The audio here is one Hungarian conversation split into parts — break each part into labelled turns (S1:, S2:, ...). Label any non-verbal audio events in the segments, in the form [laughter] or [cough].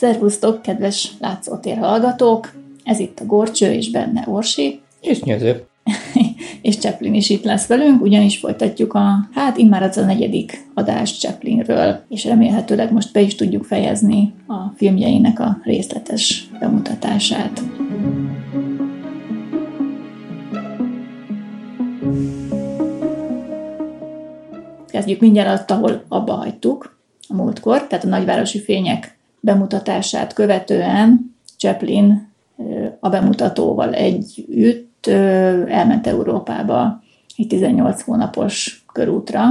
S1: Szervusztok, kedves látszótér hallgatók! Ez itt a Gorcső és benne Orsi.
S2: És Nyöző. [laughs]
S1: és Chaplin is itt lesz velünk, ugyanis folytatjuk a, hát immár az a negyedik adás Chaplinről, és remélhetőleg most be is tudjuk fejezni a filmjeinek a részletes bemutatását. Kezdjük mindjárt ahol abba hagytuk a múltkor, tehát a nagyvárosi fények bemutatását követően Chaplin a bemutatóval együtt elment Európába egy 18 hónapos körútra,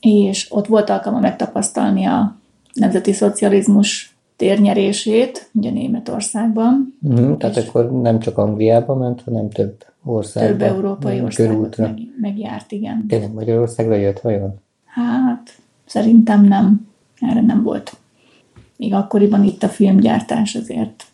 S1: és ott volt alkalma megtapasztalni a nemzeti szocializmus térnyerését, ugye Németországban.
S2: Mm, tehát akkor nem csak Angliába ment, hanem több országba.
S1: Több európai országot meg, megjárt, igen.
S2: Tényleg Magyarországra jött vajon?
S1: Hát, szerintem nem. Erre nem volt még akkoriban itt a filmgyártás azért,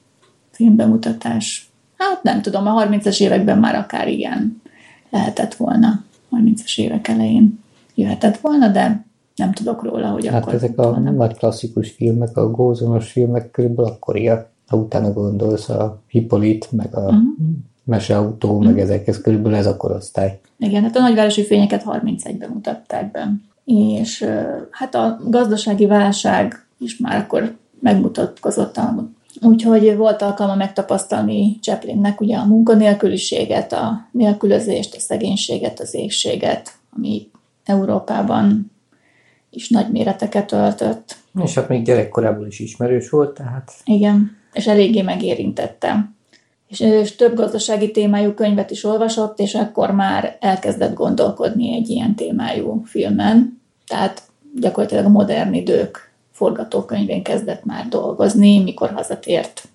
S1: filmbemutatás. Hát nem tudom, a 30-as években már akár igen lehetett volna, 30-as évek elején jöhetett volna, de nem tudok róla, hogy
S2: hát
S1: akkor...
S2: ezek a volna. nagy klasszikus filmek, a gózonos filmek körülbelül akkoriak. Ha utána gondolsz a Hippolit, meg a uh-huh. Meseautó, uh-huh. meg mhm. ezekhez körülbelül ez a korosztály.
S1: Igen, hát a nagyvárosi fényeket 31-ben mutatták be. És hát a gazdasági válság is már akkor megmutatkozott. Úgyhogy volt alkalma megtapasztalni Chaplinnek ugye a munkanélküliséget, a nélkülözést, a szegénységet, az égséget, ami Európában is nagy méreteket öltött.
S2: És hát még gyerekkorából is ismerős volt, tehát...
S1: Igen, és eléggé megérintette. És, és több gazdasági témájú könyvet is olvasott, és akkor már elkezdett gondolkodni egy ilyen témájú filmen. Tehát gyakorlatilag a modern idők forgatókönyvén kezdett már dolgozni, mikor hazatért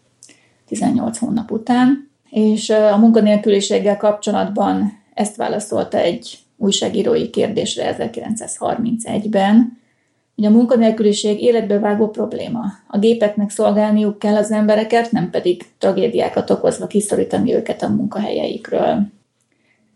S1: 18 hónap után. És a munkanélküliséggel kapcsolatban ezt válaszolta egy újságírói kérdésre 1931-ben, hogy a munkanélküliség életbe vágó probléma. A gépeknek szolgálniuk kell az embereket, nem pedig tragédiákat okozva kiszorítani őket a munkahelyeikről.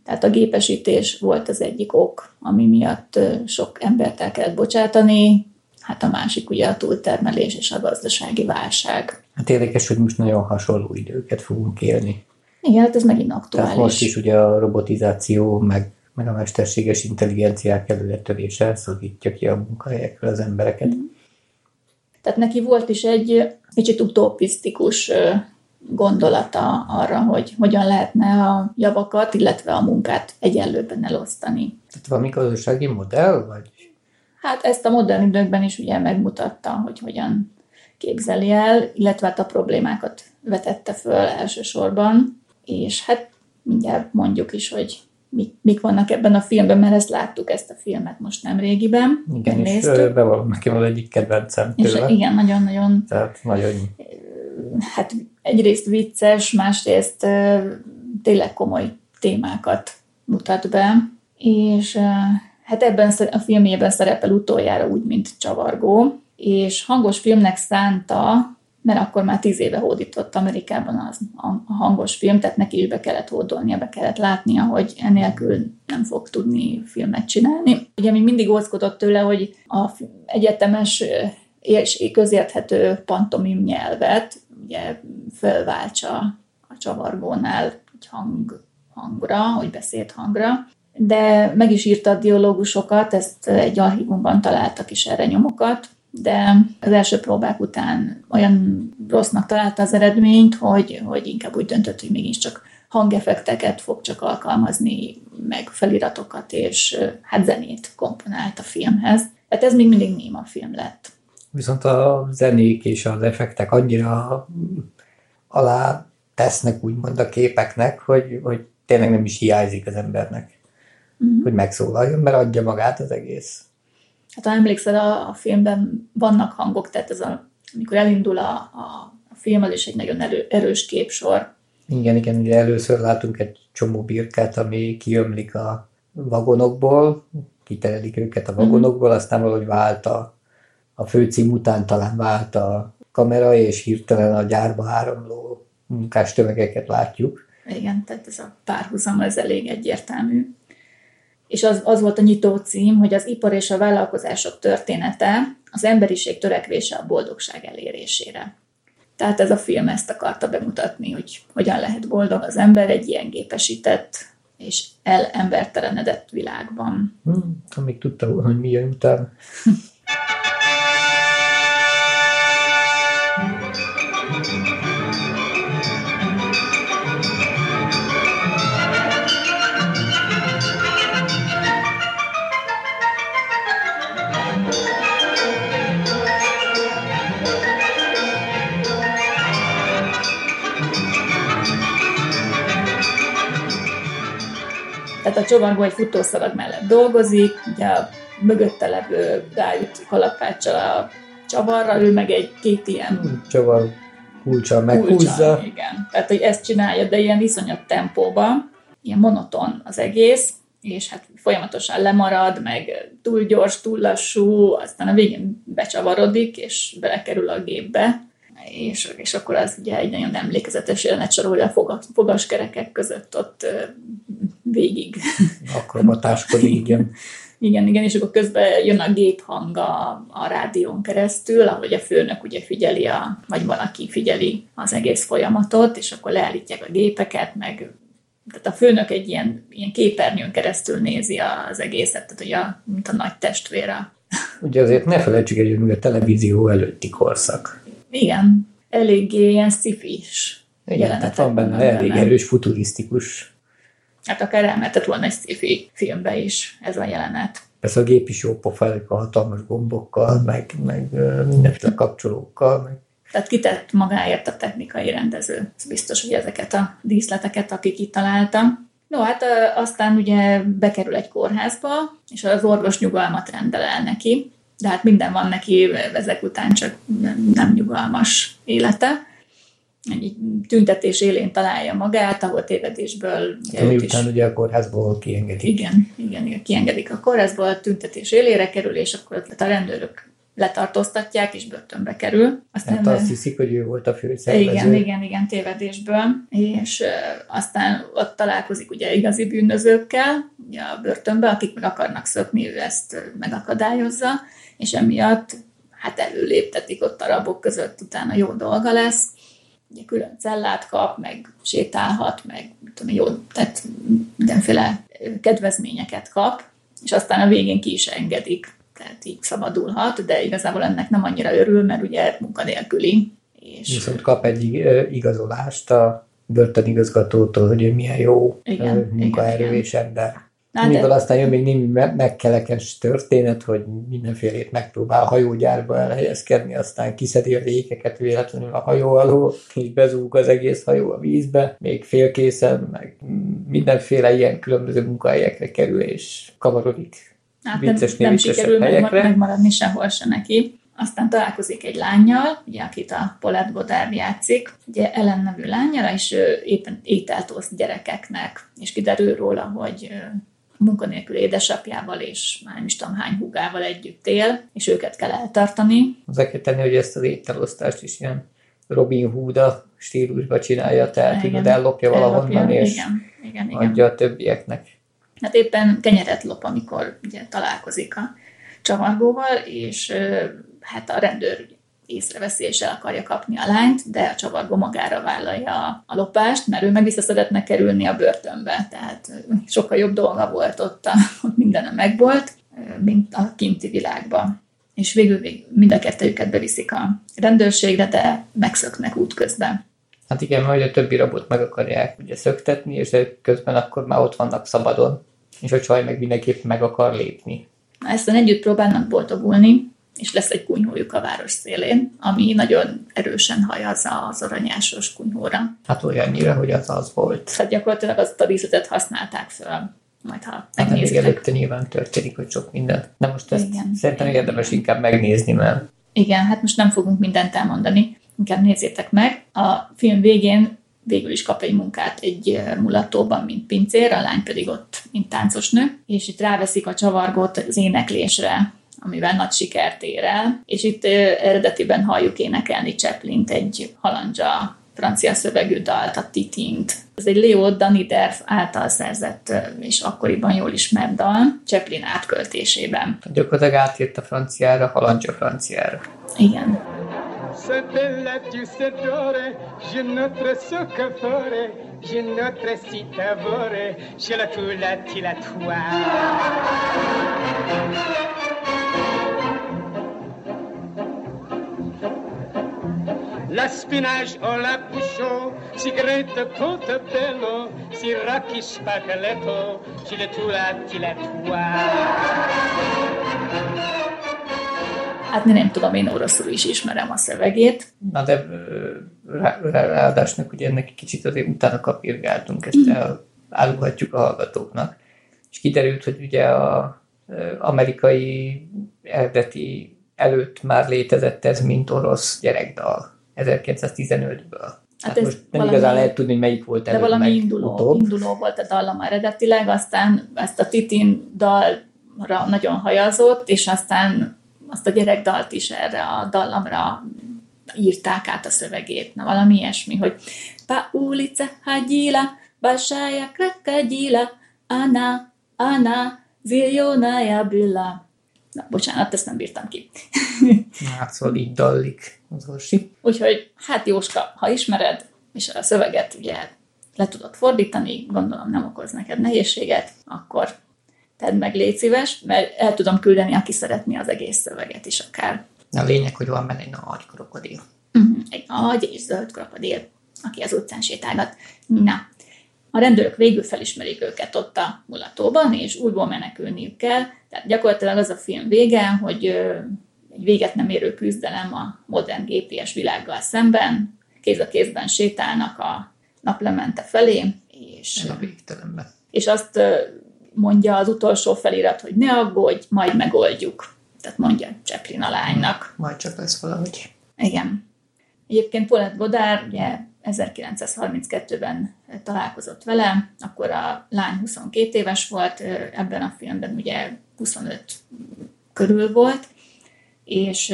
S1: Tehát a gépesítés volt az egyik ok, ami miatt sok embert el kellett bocsátani, hát a másik ugye a túltermelés és a gazdasági válság.
S2: Hát érdekes, hogy most nagyon hasonló időket fogunk élni.
S1: Igen, hát ez megint aktuális.
S2: Tehát most is ugye a robotizáció, meg, meg a mesterséges intelligenciák előretörése elszorítja ki a munkahelyekről az embereket. Mm.
S1: Tehát neki volt is egy kicsit utopisztikus gondolata arra, hogy hogyan lehetne a javakat, illetve a munkát egyenlőben elosztani.
S2: Tehát valami gazdasági modell, vagy?
S1: Hát ezt a modern időkben is ugye megmutatta, hogy hogyan képzeli el, illetve hát a problémákat vetette föl elsősorban, és hát mindjárt mondjuk is, hogy mik, mik vannak ebben a filmben, mert ezt láttuk, ezt a filmet most nem régiben.
S2: Igen, és bevallom nekem az egyik kedvencem tőle.
S1: És igen, nagyon-nagyon...
S2: Tehát nagyon...
S1: Hát egyrészt vicces, másrészt tényleg komoly témákat mutat be, és Hát ebben a filmjében szerepel utoljára úgy, mint csavargó, és hangos filmnek szánta, mert akkor már tíz éve hódított Amerikában az, a hangos film, tehát neki is be kellett hódolnia, be kellett látnia, hogy enélkül nem fog tudni filmet csinálni. Ugye mi mindig óckodott tőle, hogy a egyetemes és közérthető pantomim nyelvet ugye felváltsa a csavargónál egy hang, hangra, hogy beszélt hangra, de meg is írta a dialógusokat, ezt egy archívumban találtak is erre nyomokat, de az első próbák után olyan rossznak találta az eredményt, hogy, hogy inkább úgy döntött, hogy mégiscsak hangeffekteket fog csak alkalmazni, meg feliratokat, és hát zenét komponált a filmhez. Tehát ez még mindig néma film lett.
S2: Viszont a zenék és az effektek annyira alá tesznek úgymond a képeknek, hogy, hogy tényleg nem is hiányzik az embernek uh-huh. hogy megszólaljon, mert adja magát az egész.
S1: Hát ha emlékszel, a, a filmben vannak hangok, tehát ez a, amikor elindul a, a, a film, az is egy nagyon erő, erős képsor.
S2: Igen, igen, ugye először látunk egy csomó birkát, ami kiömlik a vagonokból, kiterelik őket a vagonokból, uh-huh. aztán valahogy vált a, a főcím után talán vált a kamera, és hirtelen a gyárba áramló munkás tömegeket látjuk.
S1: Igen, tehát ez a párhuzam, ez elég egyértelmű és az, az volt a nyitó cím, hogy az ipar és a vállalkozások története, az emberiség törekvése a boldogság elérésére. Tehát ez a film ezt akarta bemutatni, hogy hogyan lehet boldog az ember egy ilyen gépesített és elembertelenedett világban.
S2: Hmm, amíg tudta volna, hogy mi jön utána. [laughs]
S1: a csomargó egy futószalag mellett dolgozik, ugye a mögötte levő rájut kalapáccsal a csavarra, ő meg egy két ilyen
S2: hmm, csavar kulcsal meghúzza.
S1: Igen, tehát hogy ezt csinálja, de ilyen iszonyat tempóban, ilyen monoton az egész, és hát folyamatosan lemarad, meg túl gyors, túl lassú, aztán a végén becsavarodik, és belekerül a gépbe, és, és akkor az ugye egy nagyon emlékezetes jelenet sorolja a fogaskerekek között ott végig.
S2: Akrobatáskodik, igen. [laughs]
S1: igen, igen, és akkor közben jön a géphang a, a rádión keresztül, ahogy a főnök ugye figyeli, a, vagy valaki figyeli az egész folyamatot, és akkor leállítják a gépeket, meg tehát a főnök egy ilyen, ilyen képernyőn keresztül nézi az egészet, tehát ugye a, mint a nagy testvére. [laughs]
S2: Ugye azért ne felejtsük egy, hogy a televízió előtti korszak.
S1: Igen, eléggé ilyen szifis
S2: Igen, tehát van benne elég erős futurisztikus
S1: Hát akár elmehetett volna egy sci filmbe is ez a jelenet.
S2: Persze a gép is jó pofálik a hatalmas gombokkal, meg, meg mindenféle kapcsolókkal. Meg.
S1: Tehát kitett magáért a technikai rendező. Ez biztos, hogy ezeket a díszleteket, akik kitalálta. No, hát aztán ugye bekerül egy kórházba, és az orvos nyugalmat rendel el neki, de hát minden van neki ezek után, csak nem nyugalmas élete tüntetés élén találja magát, ahol tévedésből...
S2: Ugye, miután is, ugye a kórházból kiengedik.
S1: Igen, igen, igen, kiengedik a kórházból, a tüntetés élére kerül, és akkor a rendőrök letartóztatják, és börtönbe kerül.
S2: Aztán hát azt hiszik, hogy ő volt a főszervező.
S1: Igen, igen, igen, tévedésből. És aztán ott találkozik ugye igazi bűnözőkkel, ugye a börtönbe, akik meg akarnak szökni, ő ezt megakadályozza, és emiatt hát előléptetik ott a rabok között, utána jó dolga lesz, ugye külön cellát kap, meg sétálhat, meg tudom, jó, tehát mindenféle kedvezményeket kap, és aztán a végén ki is engedik, tehát így szabadulhat, de igazából ennek nem annyira örül, mert ugye munkanélküli.
S2: És... Viszont kap egy igazolást a börtönigazgatótól, hogy milyen jó igen, munkaerő igen, és ember. Na, Miből de... aztán jön még némi megkelekes történet, hogy mindenfélét megpróbál hajógyárba elhelyezkedni, aztán kiszedi a lékeket véletlenül a hajó alól, és bezúg az egész hajó a vízbe, még félkészen, meg mindenféle ilyen különböző munkahelyekre kerül, és kavarodik
S1: hát vicces nem, nem sikerül helyekre. megmaradni sehol se neki. Aztán találkozik egy lányjal, ugye, akit a Paulette Godard játszik, ugye Ellen nevű lányjal, és ő éppen ételt oszt gyerekeknek, és kiderül róla, hogy munkanélkül édesapjával és már nem is tudom hány húgával együtt él, és őket kell eltartani.
S2: Hozzá kell tenni, hogy ezt az ételosztást is ilyen Robin hood stílusba csinálja, tehát igen, ellopja valahonnan, és igen, igen, igen. adja a többieknek.
S1: Hát éppen kenyeret lop, amikor ugye találkozik a csavargóval, és hát a rendőr észreveszi és el akarja kapni a lányt, de a csavargó magára vállalja a lopást, mert ő meg vissza szeretne kerülni a börtönbe, tehát sokkal jobb dolga volt ott, a, [laughs] ott minden megvolt, mint a kinti világban. És végül, végül mind a kettőjüket beviszik a rendőrségre, de megszöknek útközben.
S2: Hát igen, majd a többi rabot meg akarják ugye szöktetni, és közben akkor már ott vannak szabadon, és a csaj meg mindenképp meg akar lépni.
S1: Ezt együtt próbálnak boldogulni, és lesz egy kunyhójuk a város szélén, ami nagyon erősen hajaz az aranyásos kunyhóra.
S2: Hát olyannyira, hogy az az volt.
S1: Tehát gyakorlatilag azt a díszletet használták fel majd ha
S2: hát még előtte nyilván történik, hogy sok minden. De most ezt igen, szerintem igen, érdemes igen. inkább megnézni, mert...
S1: Igen, hát most nem fogunk mindent elmondani, inkább nézzétek meg. A film végén végül is kap egy munkát egy mulatóban, mint pincér, a lány pedig ott, mint táncosnő, és itt ráveszik a csavargót az éneklésre, amivel nagy sikert ér el, és itt eredetiben halljuk énekelni chaplin egy halandzsa francia szövegű dalt, a Titint. Ez egy Leo Danider által szerzett és akkoriban jól ismert dal, Chaplin átköltésében.
S2: Gyakorlatilag átjött a franciára, halandzsa franciára.
S1: Igen.
S3: Te la tu se dore, je notre ce que fore, je notre si t'avore, je la tu la la tua. La spinach o la bouchon, cigarette bello, si racchi spaghetto, ci le tu la tua.
S1: Hát nem tudom, én oroszul is ismerem a szövegét.
S2: Na de rá, rá, ráadásnak ugye ennek kicsit azért utána kapirgáltunk, ezt mm. elárulhatjuk a hallgatóknak. És kiderült, hogy ugye a amerikai eredeti előtt már létezett ez, mint orosz gyerekdal 1915-ből. Hát, hát most nem valami, igazán lehet tudni, hogy melyik volt
S1: előbb, De valami induló, induló volt a dallam eredetileg, aztán ezt a Titin dalra nagyon hajazott, és aztán azt a gyerekdalt is erre a dallamra írták át a szövegét. Na valami ilyesmi, hogy Pa ulice hagyila, basája krakagyila, ana, ana, ziljónája billa. Na, bocsánat, ezt nem bírtam ki.
S2: hát szóval így dallik az orsi.
S1: Úgyhogy, hát Jóska, ha ismered, és a szöveget ugye le tudod fordítani, gondolom nem okoz neked nehézséget, akkor tedd meg, légy szíves, mert el tudom küldeni, aki szeretné az egész szöveget is akár.
S2: A lényeg, hogy van benne egy nagy krokodil.
S1: Uh-huh. Egy nagy és zöld krokodil, aki az utcán sétálgat. Na, a rendőrök végül felismerik őket ott a mulatóban, és újból menekülniük kell. Tehát gyakorlatilag az a film vége, hogy egy véget nem érő küzdelem a modern GPS világgal szemben, kéz a kézben sétálnak a naplemente felé, és,
S2: a végtelenben.
S1: és azt mondja az utolsó felirat, hogy ne aggódj, majd megoldjuk. Tehát mondja Chaplin a lánynak.
S2: Majd csak lesz valahogy.
S1: Igen. Egyébként Paulette Godard ugye 1932-ben találkozott vele, akkor a lány 22 éves volt, ebben a filmben ugye 25 körül volt, és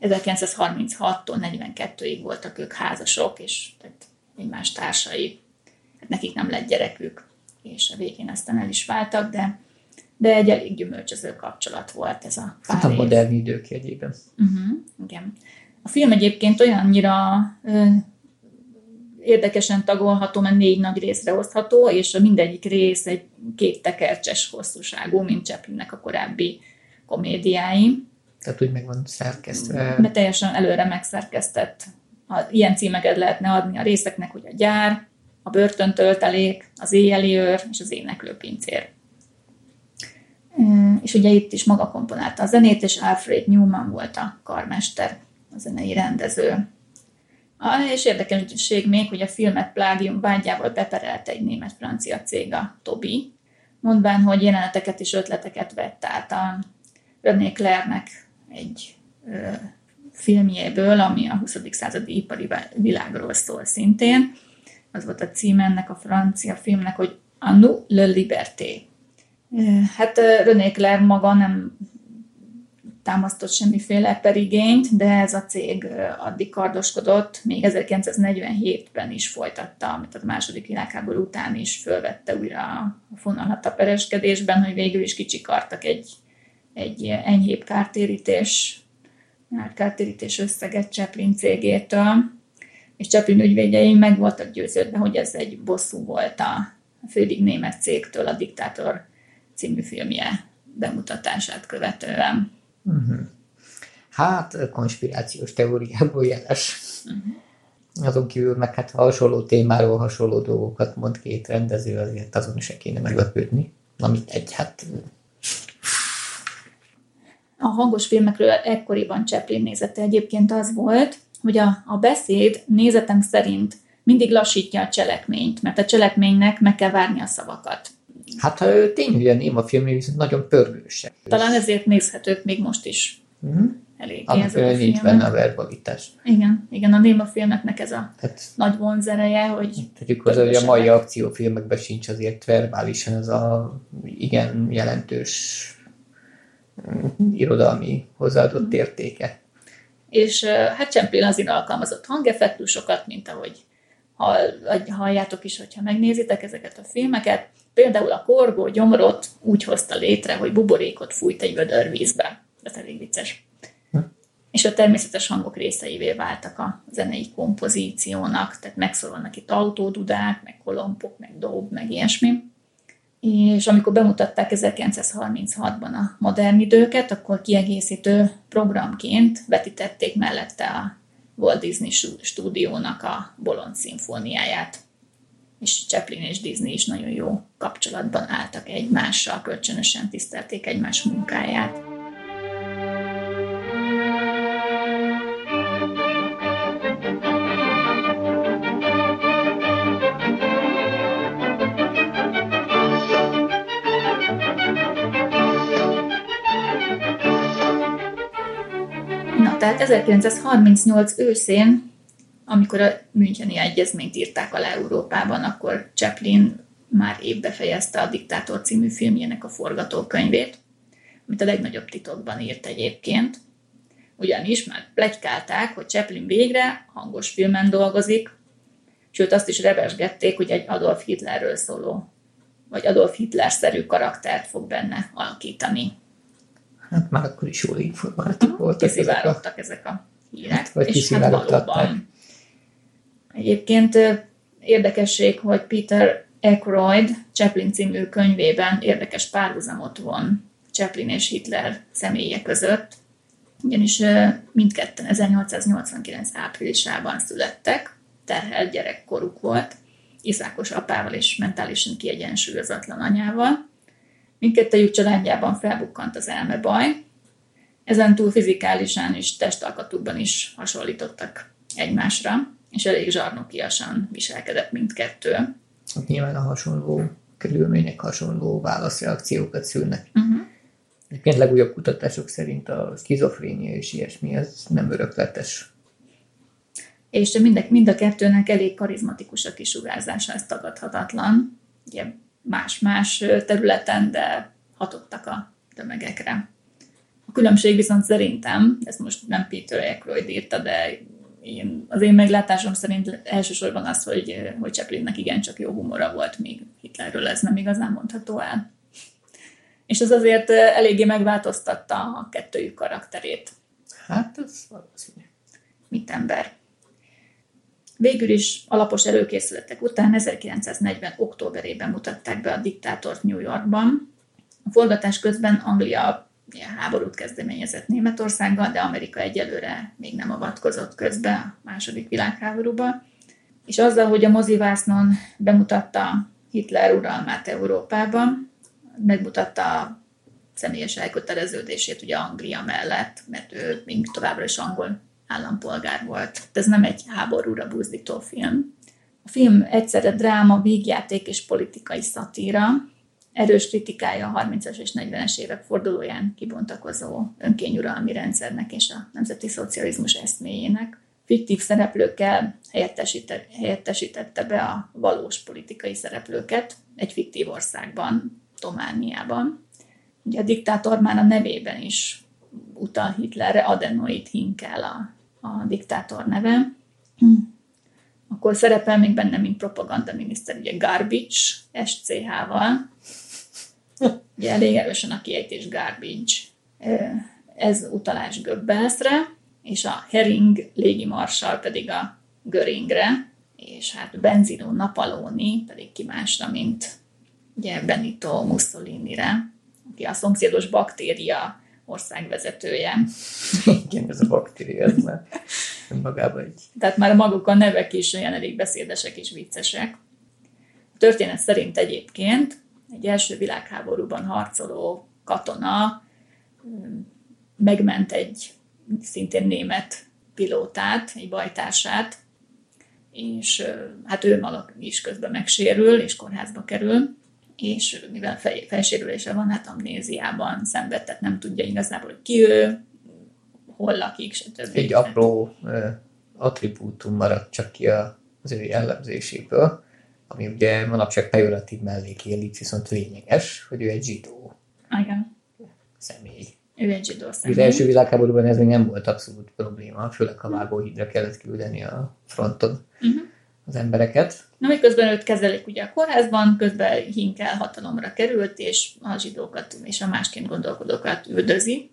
S1: 1936-tól 42-ig voltak ők házasok, és tehát egymás társai. Hát nekik nem lett gyerekük, és a végén aztán el is váltak, de, de egy elég gyümölcsöző kapcsolat volt ez a
S2: pár Hát a modern idők jegyében.
S1: Uh-huh, igen. A film egyébként olyannyira érdekesen tagolható, mert négy nagy részre osztható, és a mindegyik rész egy két tekercses hosszúságú, mint Chaplinnek a korábbi komédiái.
S2: Tehát úgy meg van szerkesztve.
S1: De teljesen előre megszerkesztett. Ilyen címeket lehetne adni a részeknek, hogy a gyár, a börtöntöltelék, az éjjeli őr és az éneklőpincér. És ugye itt is maga komponálta a zenét, és Alfred Newman volt a karmester, a zenei rendező. És érdekesség még, hogy a filmet plágium vágyával beperelte egy német-francia cég, a Tobi, mondván, hogy jeleneteket és ötleteket vett át a René Claire-nek egy ö, filmjéből, ami a 20. századi ipari világról szól szintén. Az volt a cím ennek a francia filmnek, hogy Anu le Liberté. Hát René Claire maga nem támasztott semmiféle perigényt, de ez a cég addig kardoskodott, még 1947-ben is folytatta, amit a második világháború után is fölvette újra a fonalat a pereskedésben, hogy végül is kicsikartak egy, egy enyhébb kártérítés, kártérítés összeget Chaplin cégétől, és Chaplin ügyvédjei meg voltak győződve, hogy ez egy bosszú volt a fődig német cégtől a Diktátor című filmje bemutatását követően.
S2: Uh-huh. Hát, konspirációs teóriából jeles. Uh-huh. Azon kívül meg hát hasonló témáról hasonló dolgokat mond két rendező, azért azon se kéne meglepődni. Amit egy, hát...
S1: A hangos filmekről ekkoriban Chaplin nézete egyébként az volt, hogy a, a beszéd nézetem szerint mindig lassítja a cselekményt, mert a cselekménynek meg kell várni a szavakat.
S2: Hát tényleg olyan néma film, viszont nagyon pörgősek.
S1: Talán ezért nézhetők még most is. Uh-huh. Elég
S2: ez a nincs benne a verbalitás.
S1: Igen, igen, a néma filmeknek ez a hát, nagy vonzereje, hogy...
S2: Tegyük hozzá, hogy a mai akciófilmekben sincs azért verbálisan ez a igen jelentős irodalmi hozzáadott uh-huh. értéke.
S1: És hát Champlin azért alkalmazott hangeffektusokat, mint ahogy halljátok is, hogyha megnézitek ezeket a filmeket, Például a korgó gyomrot úgy hozta létre, hogy buborékot fújt egy vödör vízbe. Ez elég vicces. Hm. és a természetes hangok részeivé váltak a zenei kompozíciónak, tehát megszólalnak itt autódudák, meg kolompok, meg dob, meg ilyesmi. És amikor bemutatták 1936-ban a modern időket, akkor kiegészítő programként vetítették mellette a Walt Disney stúdiónak a Bolond szimfóniáját. És Chaplin és Disney is nagyon jó kapcsolatban álltak egymással, kölcsönösen tisztelték egymás munkáját. Tehát 1938 őszén, amikor a Müncheni Egyezményt írták alá Európában, akkor Chaplin már évbe fejezte a Diktátor című filmjének a forgatókönyvét, amit a legnagyobb titokban írt egyébként. Ugyanis már plegykálták, hogy Chaplin végre hangos filmen dolgozik, sőt azt is rebesgették, hogy egy Adolf Hitlerről szóló, vagy Adolf Hitler-szerű karaktert fog benne alakítani.
S2: Hát már akkor is jól informáltak uh-huh. voltak.
S1: Kiszivárogtak ezek a, ezek a hírek. Hát,
S2: vagy és hát valóban.
S1: Egyébként érdekesség, hogy Peter Aykroyd Chaplin című könyvében érdekes párhuzamot von Chaplin és Hitler személye között, ugyanis mindketten 1889 áprilisában születtek, terhelt gyerekkoruk volt, iszákos apával és mentálisan kiegyensúlyozatlan anyával, Mindkettőjük családjában felbukkant az elmebaj, ezen túl fizikálisan és testalkatukban is hasonlítottak egymásra, és elég zsarnokiasan viselkedett mindkettő.
S2: Hát nyilván a hasonló körülmények hasonló válaszreakciókat szülnek. Uh-huh. Egyébként legújabb kutatások szerint a skizofrénia és ilyesmi, ez nem örökletes.
S1: És mind, mind a kettőnek elég karizmatikus a kisugárzása, ez tagadhatatlan. Ugye más-más területen, de hatottak a tömegekre. A különbség viszont szerintem, ez most nem Peter Aykroyd írta, de én, az én meglátásom szerint elsősorban az, hogy, hogy Chaplinnek igencsak jó humora volt, míg Hitlerről ez nem igazán mondható el. És ez azért eléggé megváltoztatta a kettőjük karakterét.
S2: Hát, ez valószínű.
S1: Mit ember. Végül is alapos előkészületek után 1940. októberében mutatták be a diktátort New Yorkban. A forgatás közben Anglia háborút kezdeményezett Németországgal, de Amerika egyelőre még nem avatkozott közbe a második világháborúba. És azzal, hogy a mozivásznon bemutatta Hitler uralmát Európában, megmutatta a személyes elköteleződését ugye Anglia mellett, mert ő még továbbra is angol állampolgár volt. Ez nem egy háborúra buzdító film. A film egyszerre dráma, vígjáték és politikai szatíra, erős kritikája a 30-as és 40-es évek fordulóján kibontakozó önkényuralmi rendszernek és a nemzeti szocializmus eszméjének. Fiktív szereplőkkel helyettesítette be a valós politikai szereplőket egy fiktív országban, Tomániában. Ugye a diktátor már a nevében is utal Hitlerre, Adenoid Hinkel a a diktátor neve. Akkor szerepel még benne, mint propaganda miniszter, ugye Garbage, SCH-val. Ugye elég erősen a kiejtés Garbage. Ez utalás Göbbelsre, és a Hering légimarsal pedig a Göringre, és hát Benzino Napaloni pedig ki másra, mint ugye Benito Mussolini-re, aki a szomszédos baktéria országvezetője.
S2: Igen, ez a baktéria, ez már magában egy...
S1: Tehát már maguk a nevek is olyan elég beszédesek és viccesek. A történet szerint egyébként egy első világháborúban harcoló katona megment egy szintén német pilótát, egy bajtársát, és hát ő maga is közben megsérül, és kórházba kerül, és mivel fej, fejsérülése van, hát amnéziában szenved, tehát nem tudja igazából, hogy ki ő, hol lakik, stb.
S2: Egy apró attribútum maradt csak ki az ő jellemzéséből, ami ugye manapság pejoratív mellékélik, viszont lényeges, hogy ő egy zsidó.
S1: Igen.
S2: Személy.
S1: Ő egy zsidó személy.
S2: Az első világháborúban ez még nem volt abszolút probléma, főleg ha vágóhídra kellett küldeni a fronton. Uh-huh az embereket.
S1: Na, miközben őt kezelik ugye a kórházban, közben Hinkel hatalomra került, és a zsidókat és a másként gondolkodókat üldözi.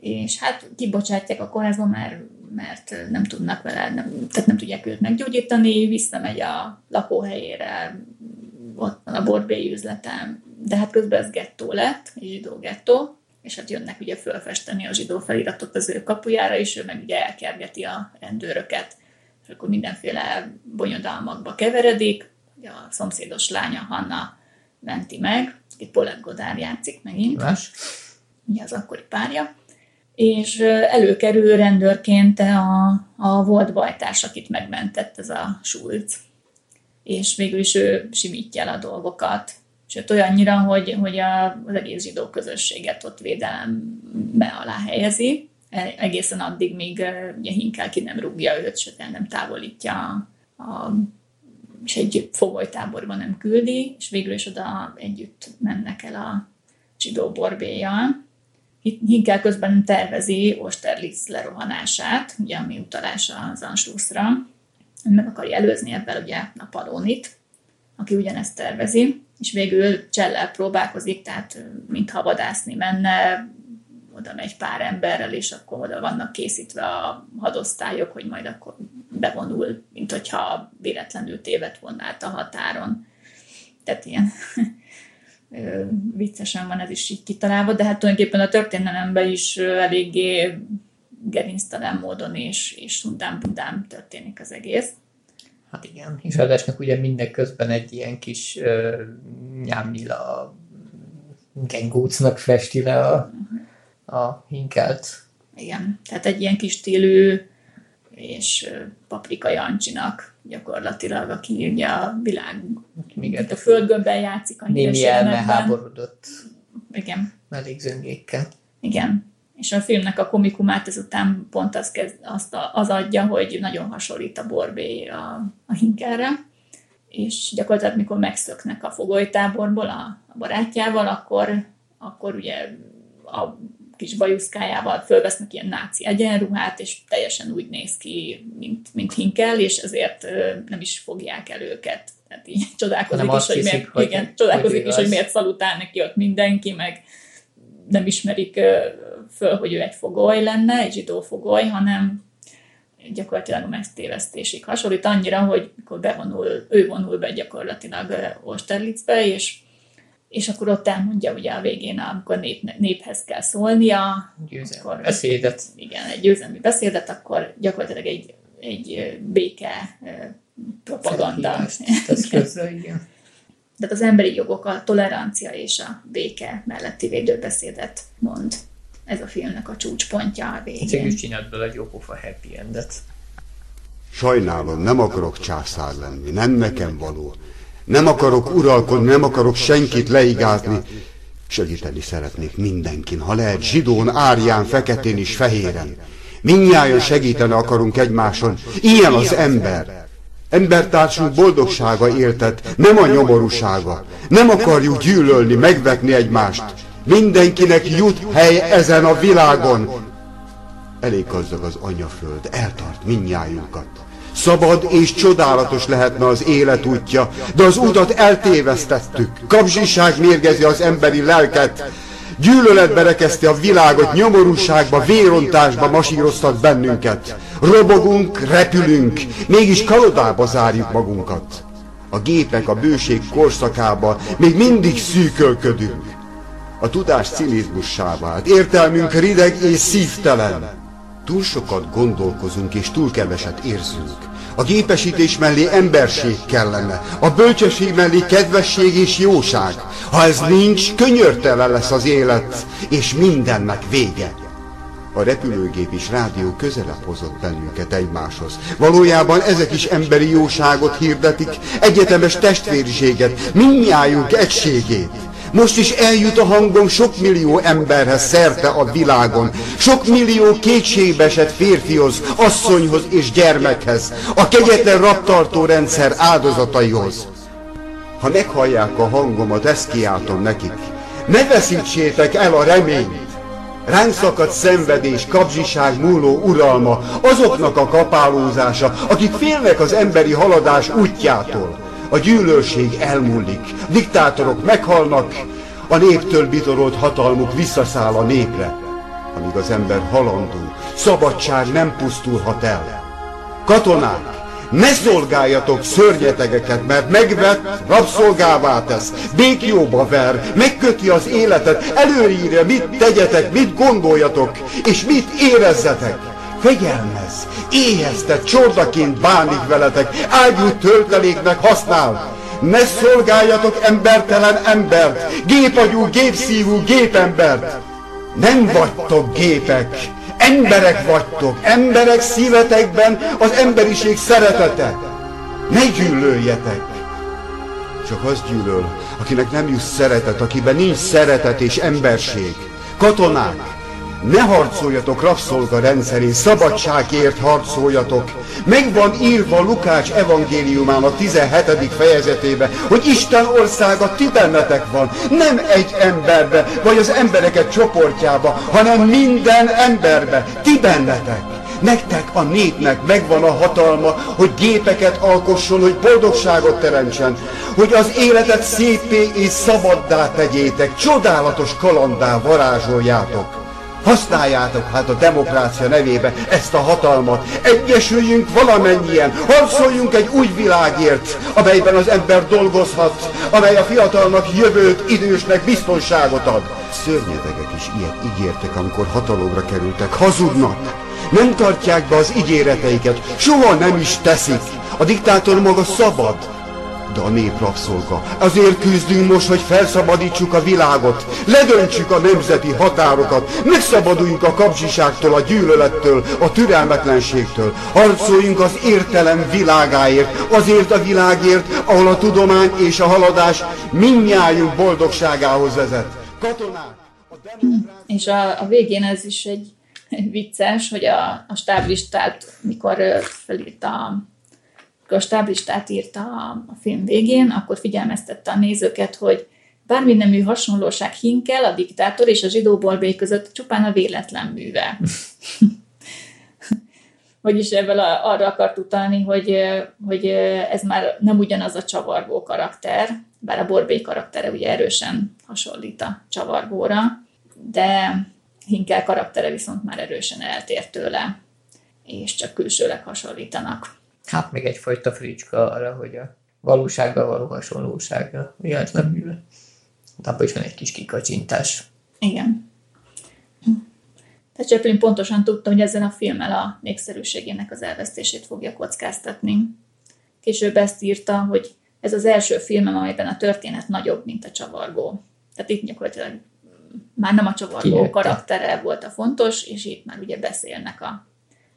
S1: és hát kibocsátják a kórházba, mert, mert nem tudnak vele, nem, tehát nem tudják őt meggyógyítani, visszamegy a lakóhelyére, ott van a borbély üzletem, de hát közben ez gettó lett, egy zsidó gettó, és hát jönnek ugye fölfesteni a zsidó feliratot az ő kapujára, és ő meg ugye elkergeti a rendőröket, akkor mindenféle bonyodalmakba keveredik, a szomszédos lánya Hanna menti meg, itt Paulette Godard játszik megint, Más. ugye az akkori párja, és előkerül rendőrként a, a volt bajtárs, akit megmentett ez a Schulz. És végül is ő simítja el a dolgokat. Sőt, olyannyira, hogy, hogy a, az egész zsidó közösséget ott védelembe alá helyezi, egészen addig, míg ugye Hinkel ki nem rúgja őt, sőt el nem távolítja a, és egy fogolytáborban nem küldi, és végül is oda együtt mennek el a zsidó borbéjjal. Hinkel közben tervezi Austerlitz lerohanását, ugye ami utalás az Anschlussra. Meg akarja előzni ebben ugye Napalonit, aki ugyanezt tervezi, és végül Csellel próbálkozik, tehát mintha vadászni menne, oda megy pár emberrel, és akkor oda vannak készítve a hadosztályok, hogy majd akkor bevonul, mint hogyha véletlenül tévedt volna át a határon. Tehát ilyen [laughs] viccesen van ez is így kitalálva, de hát tulajdonképpen a történelemben is eléggé gerinctelen módon és, és sundám-budám történik az egész.
S2: Hát igen, és ráadásnak ugye mindeközben egy ilyen kis uh, nyámnyila gengócnak festi le a, a hinkelt.
S1: Igen, tehát egy ilyen kis stílű és Paprika Jancsinak gyakorlatilag, aki ugye a világ, Igen. a földgömbben játszik a
S2: Némi elmeháborodott
S1: Igen.
S2: mellékzöngékkel.
S1: Igen. És a filmnek a komikumát ezután pont az, kezd, azt, az adja, hogy nagyon hasonlít a Borbé a, a Hinkelre, és gyakorlatilag mikor megszöknek a fogolytáborból a, a barátjával, akkor, akkor ugye a kis bajuszkájával fölvesznek ilyen náci egyenruhát, és teljesen úgy néz ki, mint, mint Hinkel, és ezért nem is fogják el őket. Tehát így csodálkozik is, hogy, miért, hogy, igen, csodálkozik hogy is, hogy miért szalutál neki ott mindenki, meg nem ismerik föl, hogy ő egy fogoly lenne, egy zsidó fogoly, hanem gyakorlatilag megtévesztésig hasonlít annyira, hogy mikor bevonul, ő vonul be gyakorlatilag Austerlitzbe, és és akkor ott elmondja ugye a végén, amikor nép, néphez kell szólnia.
S2: Győzelmi akkor, beszédet.
S1: Igen, egy győzelmi beszédet, akkor gyakorlatilag egy, egy béke propaganda.
S2: Ez közzel, igen.
S1: Tehát az emberi jogok, a tolerancia és a béke melletti védőbeszédet mond. Ez a filmnek a csúcspontja a végén.
S2: Csak is csinált bele egy jópofa happy endet.
S4: Sajnálom, nem akarok császár lenni, nem nekem való. Nem akarok uralkodni, nem akarok senkit leigázni. Segíteni szeretnék mindenkin, ha lehet zsidón, árján, feketén és fehéren. Mindnyájan segíteni akarunk egymáson. Ilyen az ember. Embertársunk boldogsága éltet, nem a nyomorúsága. Nem akarjuk gyűlölni, megvetni egymást. Mindenkinek jut hely ezen a világon. Elég gazdag az anyaföld, eltart mindnyájunkat. Szabad és csodálatos lehetne az élet útja, de az utat eltévesztettük. Kapzsiság mérgezi az emberi lelket. Gyűlöletbe rekeszti a világot, nyomorúságba, vérontásba masíroztat bennünket. Robogunk, repülünk, mégis kalodába zárjuk magunkat. A gépek a bőség korszakába még mindig szűkölködünk. A tudás cinizmussá vált, értelmünk rideg és szívtelen. Túl sokat gondolkozunk és túl keveset érzünk. A gépesítés mellé emberség kellene, a bölcsesség mellé kedvesség és jóság. Ha ez nincs, könyörtelen lesz az élet, és mindennek vége. A repülőgép és rádió közelebb hozott bennünket egymáshoz. Valójában ezek is emberi jóságot hirdetik, egyetemes testvériséget, mindnyájunk egységét. Most is eljut a hangom sok millió emberhez szerte a világon, sok millió kétségbeesett férfihoz, asszonyhoz és gyermekhez, a kegyetlen raptartó rendszer áldozataihoz. Ha meghallják a hangomat, ezt kiáltom nekik. Ne veszítsétek el a reményt! Ránk szakadt szenvedés, kapzsiság múló uralma, azoknak a kapálózása, akik félnek az emberi haladás útjától a gyűlölség elmúlik, diktátorok meghalnak, a néptől bitorolt hatalmuk visszaszáll a népre. amíg az ember halandó, szabadság nem pusztulhat el. Katonák, ne szolgáljatok szörnyetegeket, mert megvet, rabszolgává tesz, békjóba ver, megköti az életet, előírja, mit tegyetek, mit gondoljatok, és mit érezzetek. Fegyelmez, éheztet, csordaként bánik veletek, ágyú tölteléknek használ. Ne szolgáljatok embertelen embert, gépagyú, gépszívú gépembert. Nem vagytok gépek, Emberek vagytok, emberek szívetekben az emberiség szeretete. Ne gyűlöljetek! Csak az gyűlöl, akinek nem jut szeretet, akiben nincs szeretet és emberség. Katonák, ne harcoljatok rabszolga rendszerén, szabadságért harcoljatok. Meg van írva Lukács evangéliumának 17. fejezetében, hogy Isten országa ti bennetek van, nem egy emberbe, vagy az embereket csoportjába, hanem minden emberbe, ti bennetek. Nektek, a népnek megvan a hatalma, hogy gépeket alkosson, hogy boldogságot teremtsen, hogy az életet szépé és szabaddá tegyétek, csodálatos kalandá varázsoljátok. Használjátok hát a demokrácia nevébe ezt a hatalmat. Egyesüljünk valamennyien, harcoljunk egy új világért, amelyben az ember dolgozhat, amely a fiatalnak jövőt, idősnek biztonságot ad. Szörnyedegek is ilyet ígértek, amikor hatalomra kerültek. Hazudnak! Nem tartják be az ígéreteiket, soha nem is teszik. A diktátor maga szabad, de a nép rabszolga. Azért küzdünk most, hogy felszabadítsuk a világot, ledöntsük a nemzeti határokat, megszabaduljunk a kapzsiságtól, a gyűlölettől, a türelmetlenségtől. Harcoljunk az értelem világáért, azért a világért, ahol a tudomány és a haladás mindnyájunk boldogságához vezet. Katonák!
S1: A demokrácia... És a, a végén ez is egy vicces, hogy a, a stáblistát, mikor felírta amikor a stáblistát írta a, film végén, akkor figyelmeztette a nézőket, hogy bármi nemű hasonlóság Hinkel, a diktátor és a zsidó borbély között csupán a véletlen műve. [laughs] Vagyis ebből a, arra akart utalni, hogy, hogy ez már nem ugyanaz a csavargó karakter, bár a borbély karaktere ugye erősen hasonlít a csavargóra, de Hinkel karaktere viszont már erősen eltér tőle, és csak külsőleg hasonlítanak
S2: hát még egyfajta fricska arra, hogy a valósággal való hasonlósága véletlenül. Abban is van egy kis kikacsintás.
S1: Igen. Tehát Chaplin pontosan tudta, hogy ezen a filmmel a népszerűségének az elvesztését fogja kockáztatni. Később ezt írta, hogy ez az első filmem, amelyben a történet nagyobb, mint a csavargó. Tehát itt gyakorlatilag már nem a csavargó Kijötte. karaktere volt a fontos, és itt már ugye beszélnek a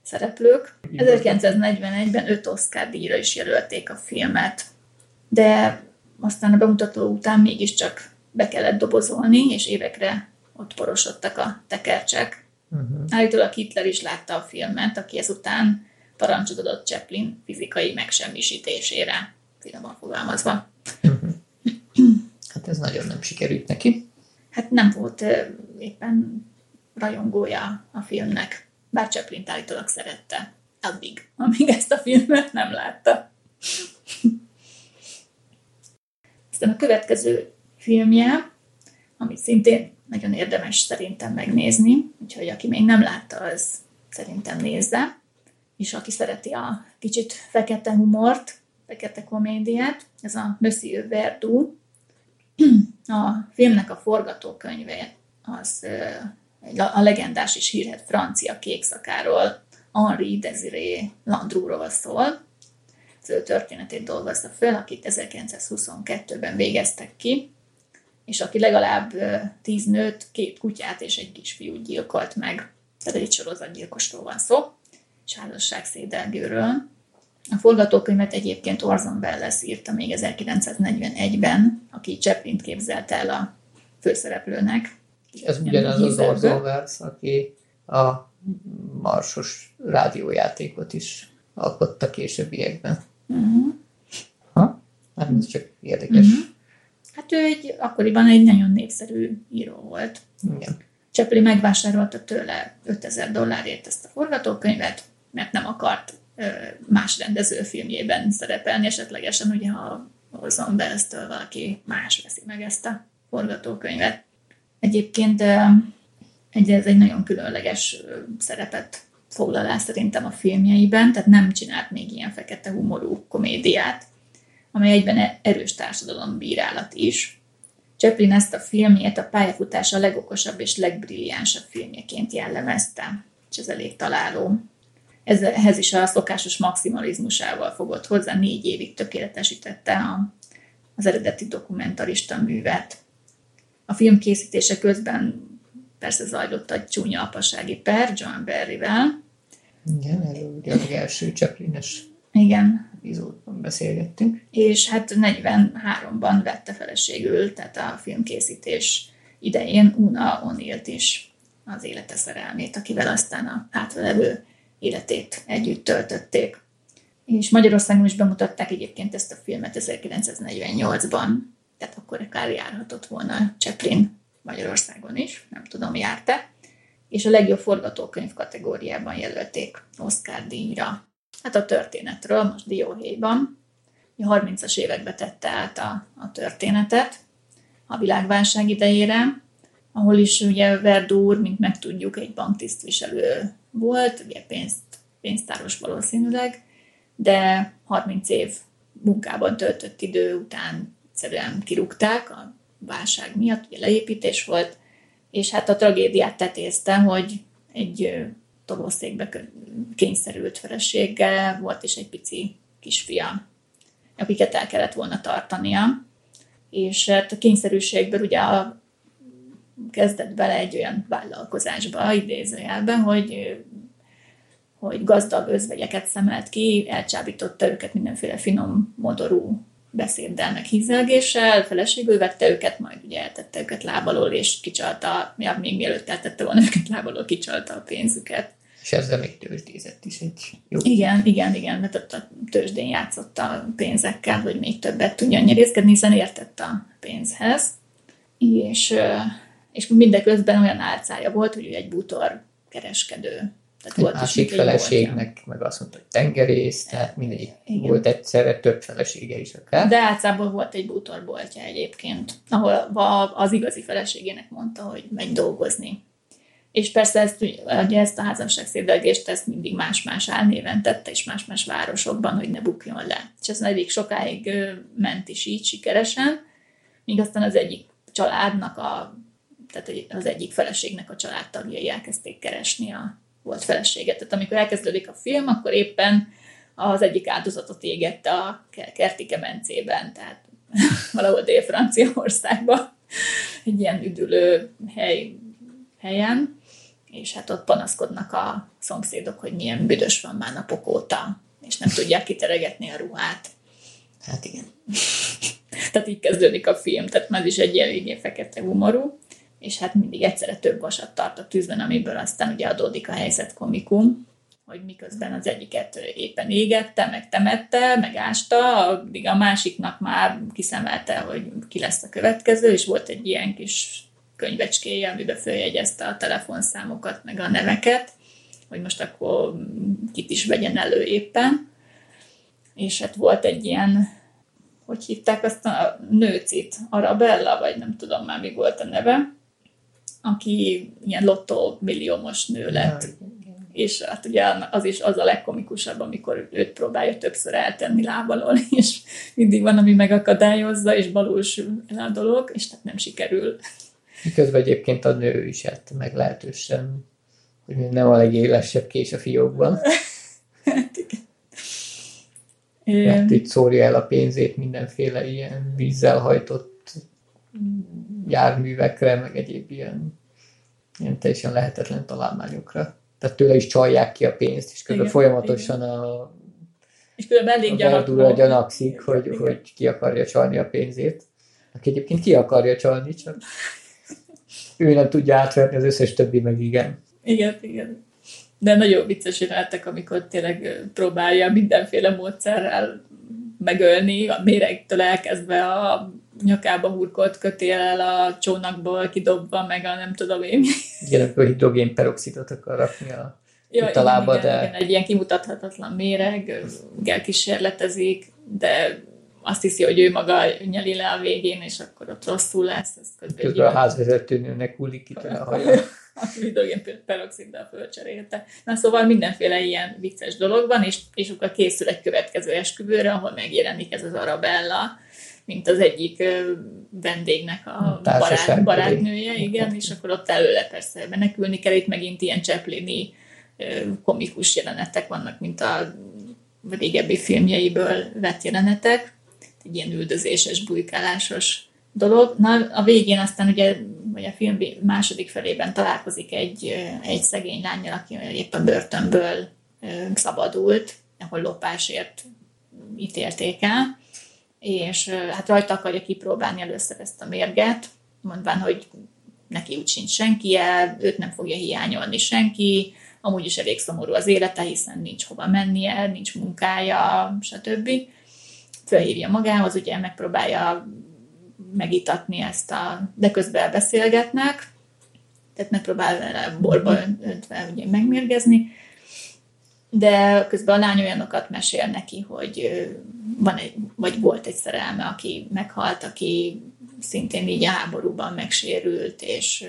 S1: szereplők. 1941-ben öt Oscar díjra is jelölték a filmet, de aztán a bemutató után mégiscsak be kellett dobozolni, és évekre ott porosodtak a tekercsek. Uh-huh. Állítólag Hitler is látta a filmet, aki ezután parancsot adott Chaplin fizikai megsemmisítésére, finoman fogalmazva. Uh-huh.
S2: Hát ez nagyon nem sikerült neki.
S1: Hát nem volt éppen rajongója a filmnek bár chaplin állítólag szerette. Addig, amíg ezt a filmet nem látta. Aztán a következő filmje, amit szintén nagyon érdemes szerintem megnézni, úgyhogy aki még nem látta, az szerintem nézze. És aki szereti a kicsit fekete humort, fekete komédiát, ez a Monsieur Verdoux. A filmnek a forgatókönyve az a legendás és hírhet francia kékszakáról, Henri Desiré Landrouról szól. Az ő történetét dolgozta fel, akit 1922-ben végeztek ki, és aki legalább tíz nőt, két kutyát és egy kisfiút gyilkolt meg. Tehát egy sorozatgyilkosról van szó, és házasságszédelgőről. A forgatókönyvet egyébként Orson Welles írta még 1941-ben, aki Chaplin képzelte el a főszereplőnek,
S2: ez ugyanaz az Orson Welles, aki a marsos rádiójátékot is alkotta későbbiekben. Uh-huh. Ha? Hát ez csak érdekes. Uh-huh.
S1: Hát ő egy, akkoriban egy nagyon népszerű író volt. Igen. Chaplin megvásárolta tőle 5000 dollárért ezt a forgatókönyvet, mert nem akart más rendező filmjében szerepelni, esetlegesen ugye ha Orson Welles-től valaki más veszi meg ezt a forgatókönyvet. Egyébként egy, ez egy nagyon különleges szerepet foglal el szerintem a filmjeiben, tehát nem csinált még ilyen fekete humorú komédiát, amely egyben e- erős bírálat is. Chaplin ezt a filmjét a pályafutása legokosabb és legbrilliánsabb filmjeként jellemezte, és ez elég találó. Ez, ehhez is a szokásos maximalizmusával fogott hozzá, négy évig tökéletesítette a, az eredeti dokumentarista művet. A film készítése közben persze zajlott egy csúnya apasági per John Barryvel.
S2: Igen, erről ugye a első Chaplines
S1: igen.
S2: epizódban beszélgettünk.
S1: És hát 43-ban vette feleségül, tehát a filmkészítés idején Una O'Neill is az élete szerelmét, akivel aztán a hátralévő életét együtt töltötték. És Magyarországon is bemutatták egyébként ezt a filmet 1948-ban, tehát akkor akár járhatott volna Chaplin Magyarországon is, nem tudom, járte, és a legjobb forgatókönyv kategóriában jelölték Oscar díjra. Hát a történetről, most Dióhéjban, a 30-as évekbe tette át a, a történetet a világválság idejére, ahol is ugye Verdúr, mint megtudjuk, egy banktisztviselő volt, ugye pénzt, pénztáros valószínűleg, de 30 év munkában töltött idő után egyszerűen kirúgták a válság miatt, ugye leépítés volt, és hát a tragédiát tetézte, hogy egy tobószékbe kényszerült feleséggel volt, és egy pici kisfia, akiket el kellett volna tartania. És hát a kényszerűségből ugye a, kezdett bele egy olyan vállalkozásba, idézőjelben, hogy hogy gazdag özvegyeket szemelt ki, elcsábította őket mindenféle finom, modorú beszéddel, meg hízelgéssel, feleségül vette őket, majd ugye eltette őket lábalól, és kicsalta, ja, még mielőtt eltette volna őket lábalól, kicsalta a pénzüket.
S2: És ezzel még tőzsdézett is egy jó.
S1: Igen, igen, igen, mert ott a tőzsdén játszott a pénzekkel, hogy még többet tudjon nyerészkedni, hiszen értett a pénzhez. És, és mindeközben olyan álcája volt, hogy ő egy bútor kereskedő
S2: tehát volt másik is feleségnek meg azt mondta, hogy tengerész, tehát mindegy. Igen. Volt egyszerre több felesége is akár.
S1: De általában volt egy bútorboltja egyébként, ahol az igazi feleségének mondta, hogy megy dolgozni. És persze ezt, ugye ezt a házasságszédelgést ezt mindig más-más álnéven tette, és más-más városokban, hogy ne bukjon le. És ez elég sokáig ment is így sikeresen, míg aztán az egyik családnak a tehát az egyik feleségnek a családtagjai elkezdték keresni a volt felesége. Tehát amikor elkezdődik a film, akkor éppen az egyik áldozatot égette a kerti kemencében, tehát [laughs] valahol Dél-Franciaországban, egy ilyen üdülő hely, helyen, és hát ott panaszkodnak a szomszédok, hogy milyen büdös van már napok óta, és nem tudják kiteregetni a ruhát.
S2: Hát igen. [laughs]
S1: tehát így kezdődik a film, tehát már is egy eléggé fekete humorú és hát mindig egyszerre több vasat tart a tűzben, amiből aztán ugye adódik a helyzet komikum, hogy miközben az egyiket éppen égette, meg temette, meg ásta, addig a másiknak már kiszemelte, hogy ki lesz a következő, és volt egy ilyen kis könyvecskéje, amiben följegyezte a telefonszámokat, meg a neveket, hogy most akkor kit is vegyen elő éppen. És hát volt egy ilyen, hogy hívták azt a nőcit, Arabella, vagy nem tudom már mi volt a neve, aki ilyen lottó milliómos nő lett. És hát ugye az is az a legkomikusabb, amikor őt próbálja többször eltenni lábalól, [laughs] és mindig van, ami megakadályozza, és valós el a dolog, és tehát nem sikerül.
S2: Miközben egyébként a nő is hát meglehetősen, hogy nem a legélesebb kés a fiókban. [laughs] hát igen. Mert itt szórja el a pénzét mindenféle ilyen vízzel hajtott járművekre, meg egyéb ilyen, ilyen teljesen lehetetlen találmányokra. Tehát tőle is csalják ki a pénzt, és közben igen, folyamatosan igen. a
S1: és különben elég a
S2: gyanakszik, hogy, igen. hogy ki akarja csalni a pénzét. Aki egyébként ki akarja csalni, csak ő nem tudja átverni, az összes többi meg igen.
S1: Igen, igen. De nagyon vicces jelentek, amikor tényleg próbálja mindenféle módszerrel megölni, a méregtől elkezdve a nyakába hurkolt kötéllel a csónakból kidobva, meg a nem tudom én.
S2: Igen, akkor hidrogén peroxidot akar rakni a ja, talába,
S1: igen, de... Igen, egy ilyen kimutathatatlan méreg, kísérletezik, de azt hiszi, hogy ő maga nyeli le a végén, és akkor ott rosszul lesz. Ez
S2: közben, közben a házvezetőnőnek hullik ki a [laughs] haja.
S1: a hidrogén peroxiddal fölcserélte. Na szóval mindenféle ilyen vicces dolog van, és, és akkor készül egy következő esküvőre, ahol megjelenik ez az Arabella, mint az egyik vendégnek a barát, barátnője, igen, és akkor ott előle persze menekülni kell, itt megint ilyen Chaplini komikus jelenetek vannak, mint a régebbi filmjeiből vett jelenetek, egy ilyen üldözéses, bujkálásos dolog. Na, a végén aztán ugye, vagy a film második felében találkozik egy, egy szegény lányjal, aki éppen börtönből szabadult, ahol lopásért ítélték el, és hát rajta akarja kipróbálni először ezt a mérget, mondván, hogy neki úgy sincs senki el, őt nem fogja hiányolni senki, amúgy is elég szomorú az élete, hiszen nincs hova mennie, nincs munkája, stb. Fölhívja magához, ugye megpróbálja megitatni ezt a, de közben beszélgetnek, tehát megpróbál vele borba öntve ugye megmérgezni, de közben a lány olyanokat mesél neki, hogy van egy, vagy volt egy szerelme, aki meghalt, aki szintén így a háborúban megsérült, és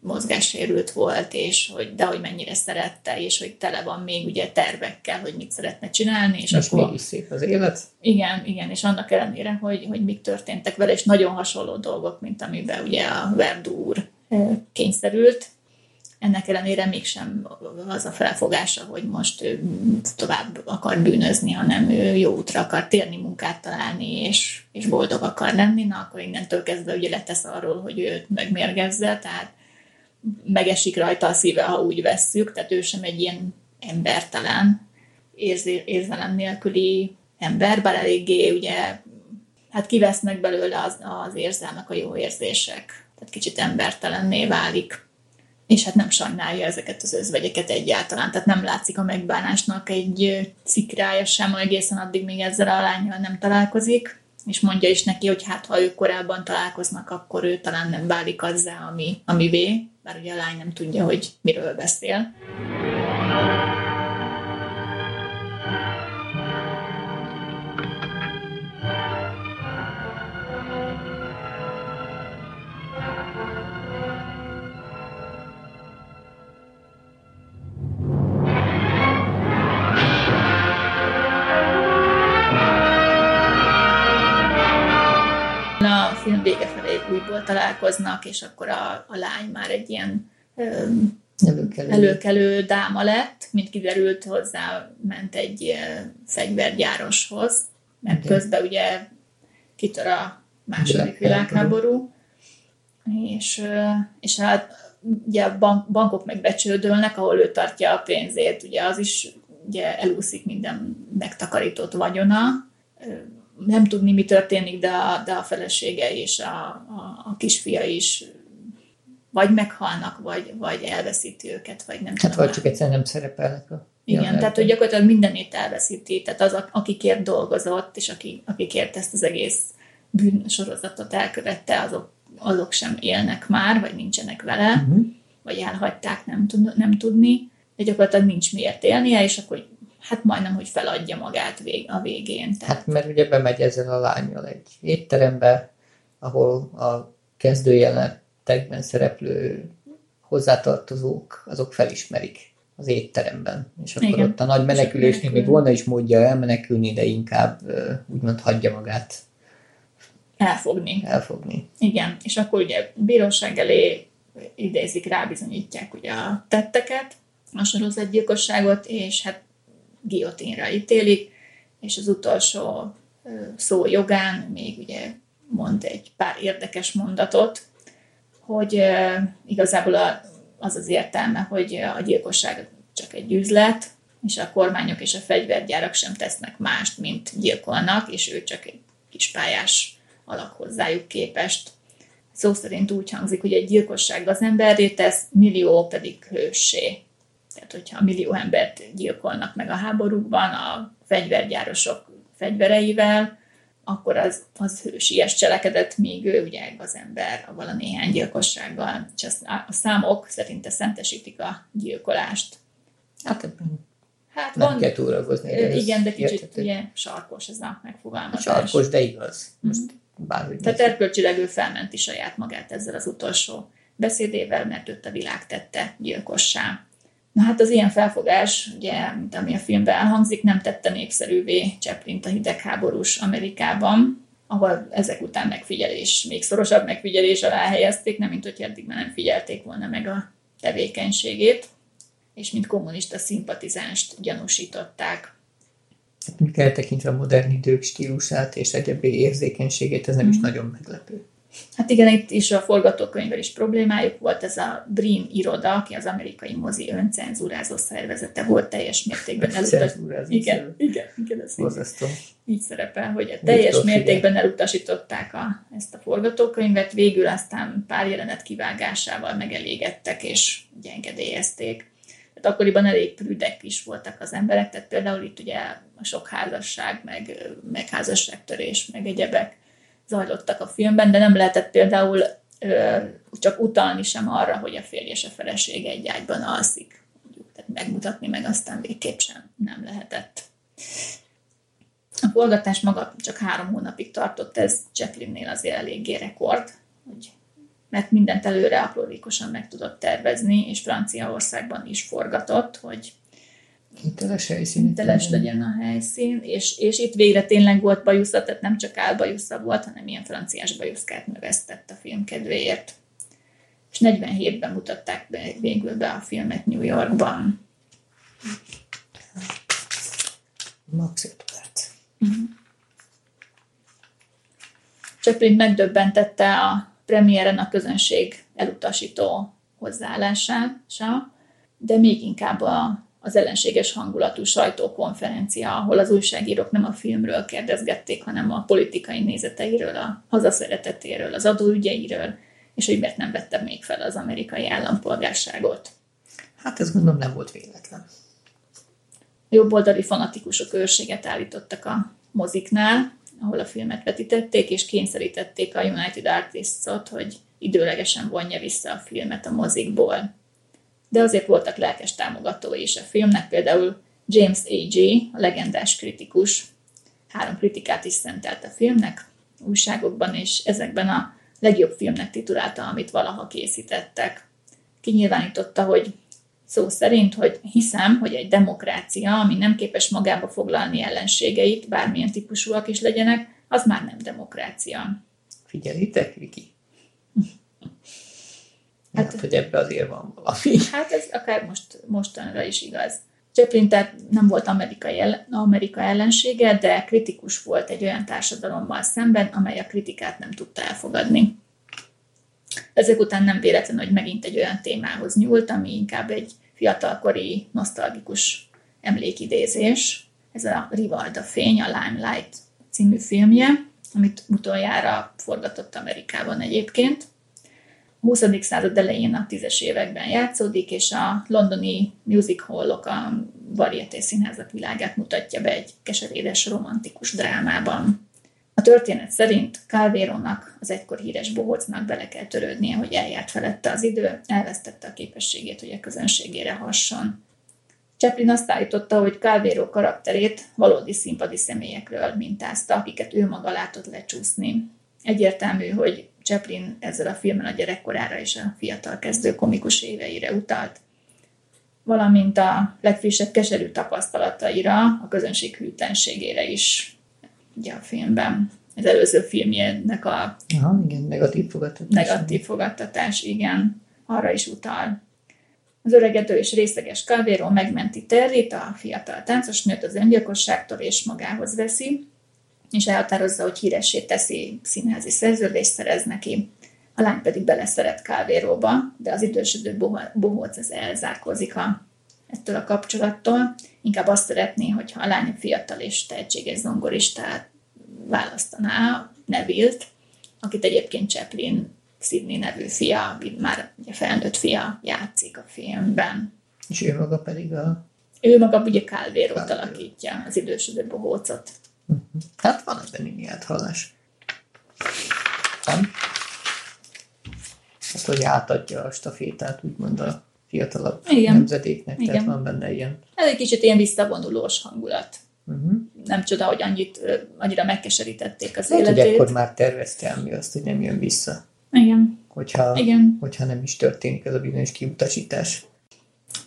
S1: mozgássérült volt, és hogy, de hogy mennyire szerette, és hogy tele van még ugye tervekkel, hogy mit szeretne csinálni. És,
S2: és akkor, mégis szép az élet.
S1: Igen, igen, és annak ellenére, hogy, hogy mik történtek vele, és nagyon hasonló dolgok, mint amiben ugye a Verdúr kényszerült, ennek ellenére mégsem az a felfogása, hogy most ő tovább akar bűnözni, hanem ő jó útra akar térni, munkát találni, és, és boldog akar lenni, na akkor innentől kezdve ugye letesz arról, hogy őt megmérgezze, tehát megesik rajta a szíve, ha úgy vesszük, tehát ő sem egy ilyen embertelen, érzé, érzelem nélküli ember, bár eléggé ugye, hát kivesznek belőle az, az érzelmek, a jó érzések, tehát kicsit embertelenné válik és hát nem sajnálja ezeket az özvegyeket egyáltalán, tehát nem látszik a megbánásnak egy szikrája sem egészen addig, még ezzel a lányjal nem találkozik, és mondja is neki, hogy hát ha ők korábban találkoznak, akkor ő talán nem válik azzá, ami, ami vé, bár ugye a lány nem tudja, hogy miről beszél. Újból találkoznak, és akkor a, a lány már egy ilyen előkelő. előkelő dáma lett, mint kiderült hozzá, ment egy fegyvergyároshoz, mert okay. közben ugye kitör a második világháború, és, és hát ugye a bank, bankok megbecsődölnek, ahol ő tartja a pénzét, ugye az is ugye elúszik minden megtakarított vagyona, nem tudni, mi történik, de a, de a felesége és a, a, a kisfia is vagy meghalnak, vagy, vagy elveszíti őket, vagy nem
S2: Hát tudom. vagy csak egyszerűen nem szerepelnek a
S1: Igen, jelenben. tehát hogy gyakorlatilag mindenét elveszíti. Tehát az, akikért dolgozott, és aki, akikért ezt az egész bűnsorozatot elkövette, azok, azok sem élnek már, vagy nincsenek vele, uh-huh. vagy elhagyták nem, tud, nem tudni, de gyakorlatilag nincs miért élnie, és akkor hát majdnem, hogy feladja magát vég, a végén.
S2: Tehát... Hát mert ugye bemegy ezzel a lányjal egy étterembe, ahol a kezdőjelenetekben szereplő hozzátartozók, azok felismerik az étteremben. És akkor Igen. ott a nagy menekülésnél még volna is módja elmenekülni, de inkább úgymond hagyja magát
S1: elfogni.
S2: Elfogni.
S1: Igen, és akkor ugye bíróság elé idézik, rábizonyítják ugye a tetteket, a sorozatgyilkosságot, és hát guillotínra ítélik, és az utolsó szó jogán még ugye mond egy pár érdekes mondatot, hogy igazából az az értelme, hogy a gyilkosság csak egy üzlet, és a kormányok és a fegyvergyárak sem tesznek mást, mint gyilkolnak, és ő csak egy kis pályás alak hozzájuk képest. Szó szerint úgy hangzik, hogy egy gyilkosság az emberré tesz, millió pedig hőssé. Tehát, hogyha millió embert gyilkolnak meg a háborúkban a fegyvergyárosok fegyvereivel, akkor az, az hősies cselekedet, míg ő ugye az ember a vala néhány gyilkossággal, és a számok szerinte szentesítik a gyilkolást.
S2: Hát
S1: Hát
S2: Nem
S1: van,
S2: kell túragozni.
S1: igen, de kicsit
S2: érthető.
S1: ugye sarkos ez a megfogalmazás.
S2: Sarkos, de igaz. Most bárhogy
S1: Tehát
S2: nézzük.
S1: erkölcsileg ő felmenti saját magát ezzel az utolsó beszédével, mert őt a világ tette gyilkossá. Na hát az ilyen felfogás, ugye, mint ami a filmben elhangzik, nem tette népszerűvé Chaplin-t a hidegháborús Amerikában, ahol ezek után megfigyelés, még szorosabb megfigyelés alá helyezték, nem mint hogy eddig már nem figyelték volna meg a tevékenységét, és mint kommunista szimpatizánst gyanúsították.
S2: Hát, mint eltekintve a modern idők stílusát és egyebbi érzékenységét, ez nem
S1: Mhm.
S2: is nagyon meglepő.
S1: Hát igen, itt is a forgatókönyvvel is problémájuk volt, ez a Dream iroda, aki az amerikai mozi öncenzúrázó szervezete volt teljes mértékben elutasított.
S2: Cenzúrázó
S1: Igen, igen, igen, ez így, így szerepel, hogy teljes
S2: Viktor
S1: mértékben elutasították a, ezt a forgatókönyvet, végül aztán pár jelenet kivágásával megelégedtek és engedélyezték. Tehát akkoriban elég prüdek is voltak az emberek, tehát például itt ugye a sok házasság, meg, meg házasságtörés, meg egyebek zajlottak a filmben, de nem lehetett például ö, csak utalni sem arra, hogy a férje és a felesége egy ágyban alszik. Tehát megmutatni meg aztán végképp sem nem lehetett. A forgatás maga csak három hónapig tartott, ez Chaplinnél azért eléggé rekord, hogy mert mindent előre aprólékosan meg tudott tervezni, és Franciaországban is forgatott, hogy
S2: Hiteles helyszín.
S1: hiteles legyen a helyszín, és, és itt végre tényleg volt bajusza, tehát nem csak álbajusza volt, hanem ilyen franciás bajuszkát növesztett a film kedvéért. És 47-ben mutatták be végül be a filmet New Yorkban.
S2: Max 5 perc.
S1: Chaplin megdöbbentette a premiéren a közönség elutasító hozzáállása, de még inkább a, az ellenséges hangulatú sajtókonferencia, ahol az újságírók nem a filmről kérdezgették, hanem a politikai nézeteiről, a hazaszeretetéről, az adóügyeiről, és hogy miért nem vette még fel az amerikai állampolgárságot.
S2: Hát ez gondolom nem volt véletlen.
S1: A jobboldali fanatikusok őrséget állítottak a moziknál, ahol a filmet vetítették, és kényszerítették a United Artists-ot, hogy időlegesen vonja vissza a filmet a mozikból. De azért voltak lelkes támogatói is a filmnek, például James A.G., a legendás kritikus, három kritikát is szentelt a filmnek újságokban, és ezekben a legjobb filmnek titulálta, amit valaha készítettek. Kinyilvánította, hogy szó szerint, hogy hiszem, hogy egy demokrácia, ami nem képes magába foglalni ellenségeit, bármilyen típusúak is legyenek, az már nem demokrácia.
S2: Figyelitek, Viki? [laughs]
S1: Hát-
S2: Hát, hogy ebbe azért van valami.
S1: Hát ez akár most, mostanra is igaz. Chaplin tehát nem volt amerikai ellen, Amerika ellensége, de kritikus volt egy olyan társadalommal szemben, amely a kritikát nem tudta elfogadni. Ezek után nem véletlen, hogy megint egy olyan témához nyúlt, ami inkább egy fiatalkori, nosztalgikus emlékidézés. Ez a Rivalda fény, a Limelight című filmje, amit utoljára forgatott Amerikában egyébként. A 20. század elején a tízes években játszódik, és a londoni music hallok a varieté színházak világát mutatja be egy keserédes romantikus drámában. A történet szerint Calvérónak, az egykor híres bohócnak bele kell törődnie, hogy eljárt felette az idő, elvesztette a képességét, hogy a közönségére hasson. Chaplin azt állította, hogy Calvero karakterét valódi színpadi személyekről mintázta, akiket ő maga látott lecsúszni. Egyértelmű, hogy Chaplin ezzel a filmmel a gyerekkorára és a fiatal kezdő komikus éveire utalt, valamint a legfrissebb keserű tapasztalataira, a közönség hűtlenségére is ugye a filmben. Az előző filmjének a
S2: Aha, igen, negatív fogadtatás.
S1: negatív fogadtatás, igen, arra is utal. Az öregedő és részleges Calvero megmenti Territ, a fiatal táncosnőt az öngyilkosságtól és magához veszi, és elhatározza, hogy híressé teszi, színházi szerződést szerez neki. A lány pedig beleszeret Calveróba, de az idősödő bohóc az elzárkózik a, ettől a kapcsolattól. Inkább azt szeretné, hogyha a lány fiatal és tehetséges zongoristát választaná, Neville-t, akit egyébként Chaplin Sidney nevű fia, már ugye felnőtt fia játszik a filmben.
S2: És ő maga pedig a...
S1: Ő maga ugye
S2: Calvero.
S1: alakítja, az idősödő bohócot.
S2: Hát van ebben némi áthallás. Nem? Hát, hogy átadja a stafétát, úgymond a fiatalabb
S1: Igen.
S2: nemzedéknek, tehát
S1: Igen.
S2: van benne ilyen.
S1: Ez egy kicsit ilyen visszavonulós hangulat.
S2: Uh-huh.
S1: Nem csoda, hogy annyit, annyira megkeserítették az
S2: hogy
S1: életét.
S2: akkor már tervezte el mi azt, hogy nem jön vissza.
S1: Igen.
S2: Hogyha,
S1: Igen.
S2: hogyha nem is történik ez a bizonyos kiutasítás.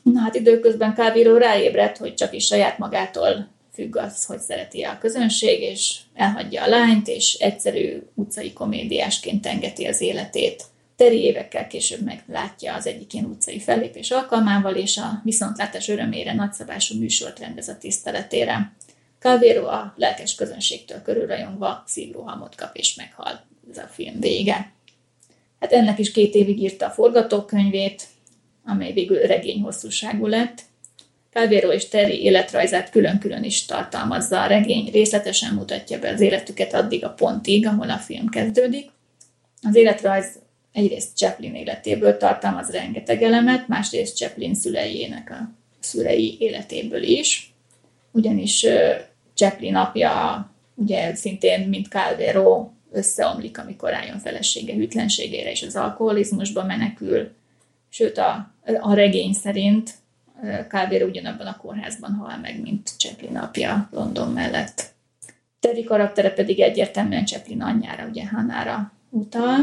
S1: Na hát időközben Calviro ráébredt, hogy csak is saját magától függ az, hogy szereti a közönség, és elhagyja a lányt, és egyszerű utcai komédiásként engeti az életét. Teri évekkel később meglátja az egyik ilyen utcai fellépés alkalmával, és a viszontlátás örömére nagyszabású műsort rendez a tiszteletére. Calvero a lelkes közönségtől körülrajongva szívrohamot kap és meghal. Ez a film vége. Hát ennek is két évig írta a forgatókönyvét, amely végül regény hosszúságú lett. Calvero és Terry életrajzát külön-külön is tartalmazza a regény, részletesen mutatja be az életüket addig a pontig, ahol a film kezdődik. Az életrajz egyrészt Chaplin életéből tartalmaz rengeteg elemet, másrészt Chaplin szüleiének a szülei életéből is, ugyanis Chaplin apja ugye szintén, mint Calvero, összeomlik, amikor rájön felesége hűtlenségére és az alkoholizmusba menekül. Sőt, a, a regény szerint Calvero ugyanabban a kórházban hal meg, mint Chaplin apja London mellett. Terry karaktere pedig egyértelműen Chaplin anyjára, ugye Hannára utal,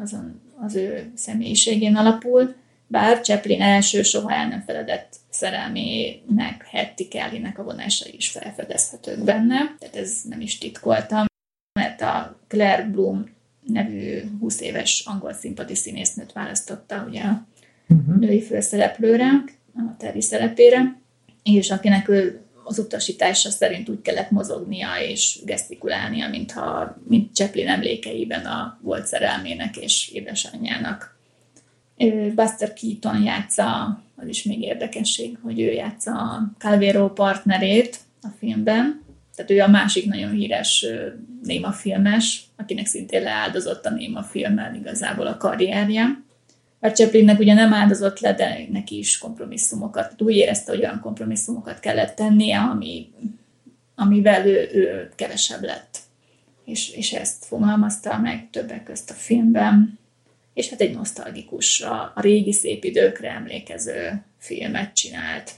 S1: azon az ő személyiségén alapul, bár Chaplin első soha el nem feledett szerelmének, Hetty Kellynek a vonásai is felfedezhetők benne, tehát ez nem is titkoltam, mert a Claire Bloom nevű 20 éves angol színpadi színésznőt választotta ugye a uh-huh. női főszereplőre, a Terry szerepére, és akinek ő az utasítása szerint úgy kellett mozognia és gesztikulálnia, mintha, mint Chaplin emlékeiben a volt szerelmének és édesanyjának. Buster Keaton játsza, az is még érdekesség, hogy ő játsza a Calvero partnerét a filmben, tehát ő a másik nagyon híres néma filmes, akinek szintén leáldozott a néma filmmel igazából a karrierje. A Chaplinnek ugye nem áldozott le, de neki is kompromisszumokat, úgy érezte, hogy olyan kompromisszumokat kellett tennie, ami, amivel ő, ő kevesebb lett. És, és ezt fogalmazta meg többek közt a filmben. És hát egy nosztalgikus, a, a régi szép időkre emlékező filmet csinált.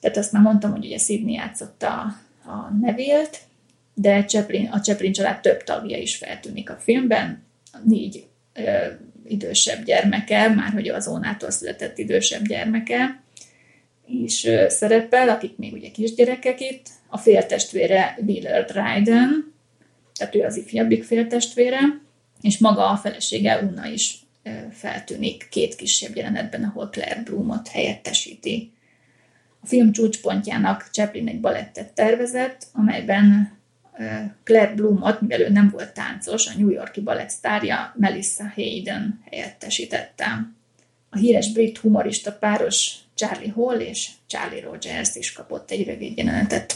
S1: Tehát azt már mondtam, hogy ugye Sidney játszotta a, a Nevilt, de Chaplin, a Chaplin család több tagja is feltűnik a filmben. Négy idősebb gyermeke, már hogy az Ónától született idősebb gyermeke is szerepel, akik még ugye kisgyerekek itt. A féltestvére Willard Ryden, tehát ő az ifjabbik féltestvére, és maga a felesége Una is feltűnik két kisebb jelenetben, ahol Claire Bloomot helyettesíti. A film csúcspontjának Chaplin egy balettet tervezett, amelyben Claire Bloomot, mivel ő nem volt táncos, a New Yorki balett sztárja Melissa Hayden helyettesítette. A híres brit humorista páros Charlie Hall és Charlie Rogers is kapott egy rövid jelenetet.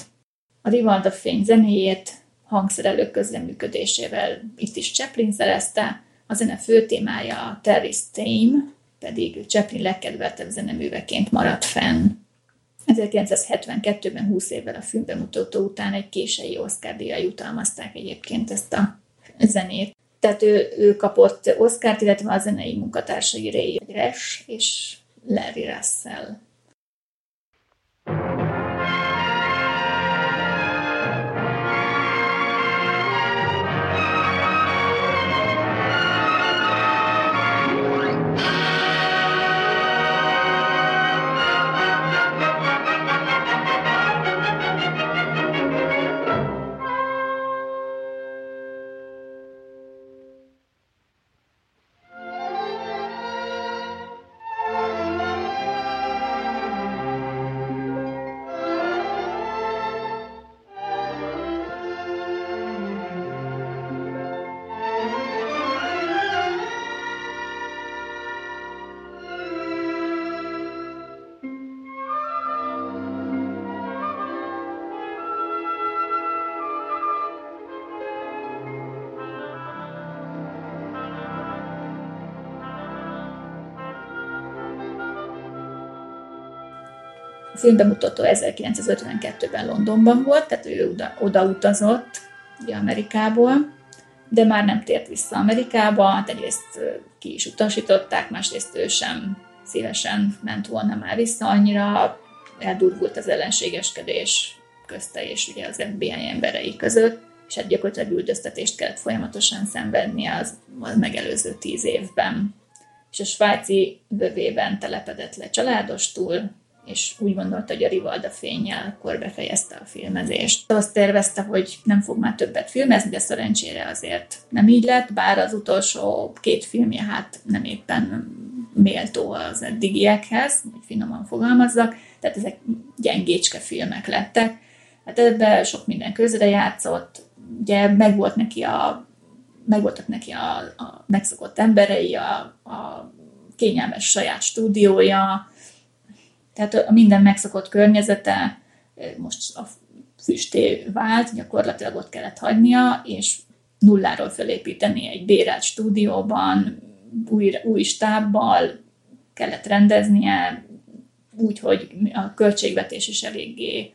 S1: A Rivalda fény zenéjét hangszerelők közreműködésével itt is Chaplin szerezte, a zene főtémája a Terry Tame, pedig Chaplin legkedveltebb zeneműveként maradt fenn. 1972-ben 20 évvel a filmbemutató után egy késői Oscar díjra jutalmazták egyébként ezt a zenét. Tehát ő, ő kapott Oscárt, illetve a zenei munkatársai Ray Resch és Larry Russell. Filmbemutató 1952-ben Londonban volt, tehát ő oda, oda utazott ugye Amerikából, de már nem tért vissza Amerikába, hát egyrészt ki is utasították, másrészt ő sem szívesen ment volna már vissza, annyira eldurvult az ellenségeskedés közte és ugye az FBI emberei között, és hát gyakorlatilag üldöztetést kellett folyamatosan szenvednie az, az megelőző tíz évben. És a svájci vövében telepedett le családostul, és úgy gondolta, hogy a Rivalda fényjel akkor befejezte a filmezést. Azt tervezte, hogy nem fog már többet filmezni, de szerencsére azért nem így lett, bár az utolsó két filmje hát nem éppen méltó az eddigiekhez, hogy finoman fogalmazzak, tehát ezek gyengécske filmek lettek. Hát ebben sok minden közre játszott, ugye megvolt neki a megvoltak neki a, a megszokott emberei, a, a kényelmes saját stúdiója, tehát a minden megszokott környezete most a füsté vált, gyakorlatilag ott kellett hagynia, és nulláról felépíteni egy bérelt stúdióban, új, új stábbal kellett rendeznie, úgy, hogy a költségvetés is eléggé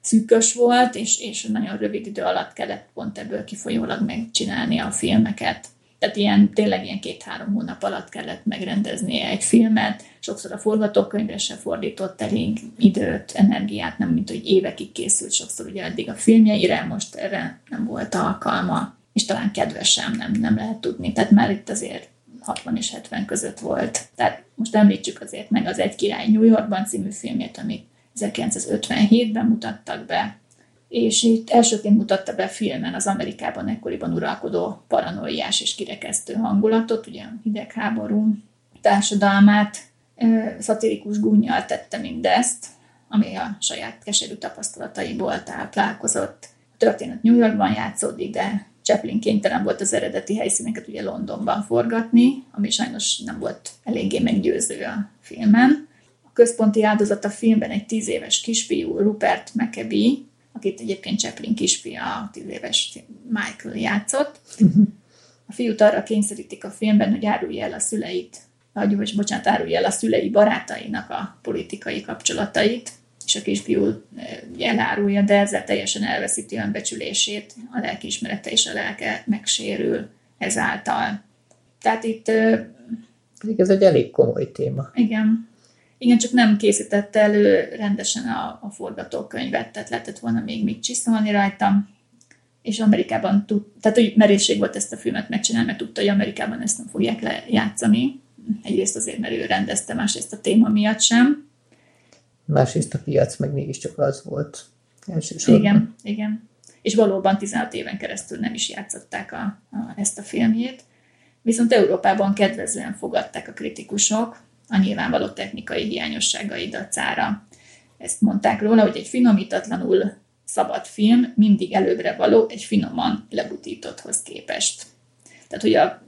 S1: szűkös volt, és, és nagyon rövid idő alatt kellett pont ebből kifolyólag megcsinálni a filmeket. Tehát ilyen, tényleg ilyen két-három hónap alatt kellett megrendeznie egy filmet, sokszor a forgatókönyvre se fordított elég időt, energiát, nem mint hogy évekig készült sokszor ugye eddig a filmjeire, most erre nem volt alkalma, és talán kedves sem, nem, nem lehet tudni. Tehát már itt azért 60 és 70 között volt. Tehát most említsük azért meg az Egy király New Yorkban című filmét, amit 1957-ben mutattak be, és itt elsőként mutatta be filmen az Amerikában ekkoriban uralkodó paranoiás és kirekesztő hangulatot, ugye a hidegháború társadalmát, szatirikus gúnyjal tette mindezt, ami a saját keserű tapasztalataiból táplálkozott. A történet New Yorkban játszódik, de Chaplin kénytelen volt az eredeti helyszíneket ugye Londonban forgatni, ami sajnos nem volt eléggé meggyőző a filmen. A központi áldozat a filmben egy tíz éves kisfiú, Rupert McAbee, akit egyébként Chaplin kisfia, a tíz éves Michael játszott. A fiút arra kényszerítik a filmben, hogy árulja el a szüleit, vagy bocsánat, árulja el a szülei barátainak a politikai kapcsolatait, és a kisfiú elárulja, de ezzel teljesen elveszíti önbecsülését, a lelkiismerete és a lelke megsérül ezáltal. Tehát itt...
S2: Ez egy elég komoly téma.
S1: Igen. Igen, csak nem készítette elő rendesen a, a forgatókönyvet, tehát lehetett volna még mit csiszolni rajta. És Amerikában tud, tehát hogy merészség volt ezt a filmet megcsinálni, mert tudta, hogy Amerikában ezt nem fogják lejátszani. Egyrészt azért, mert ő rendezte, másrészt a téma miatt sem.
S2: Másrészt a piac meg mégiscsak az volt elsősorban.
S1: Igen, igen. És valóban 16 éven keresztül nem is játszották a, a, ezt a filmjét. Viszont Európában kedvezően fogadták a kritikusok, a nyilvánvaló technikai hiányosságai dacára. Ezt mondták róla, hogy egy finomítatlanul szabad film mindig előbbre való egy finoman lebutítotthoz képest. Tehát, hogy a,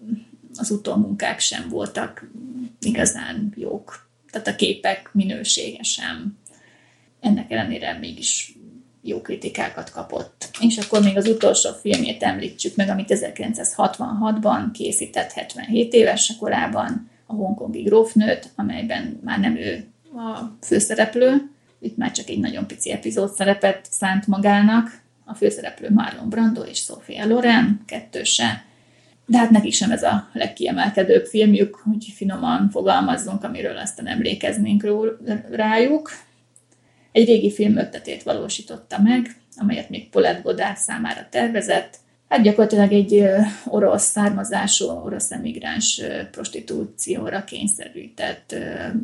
S1: az utómunkák sem voltak igazán jók. Tehát a képek minősége sem. Ennek ellenére mégis jó kritikákat kapott. És akkor még az utolsó filmjét említsük meg, amit 1966-ban készített 77 éves korában, a hongkongi grófnőt, amelyben már nem ő a főszereplő, itt már csak egy nagyon pici epizód szerepet szánt magának, a főszereplő Marlon Brando és Sophia Loren, kettőse, de hát nekik sem ez a legkiemelkedőbb filmjük, hogy finoman fogalmazzunk, amiről aztán emlékeznénk rájuk. Egy régi film ötletét valósította meg, amelyet még Paulette Godard számára tervezett, Hát gyakorlatilag egy orosz származású, orosz emigráns prostitúcióra kényszerített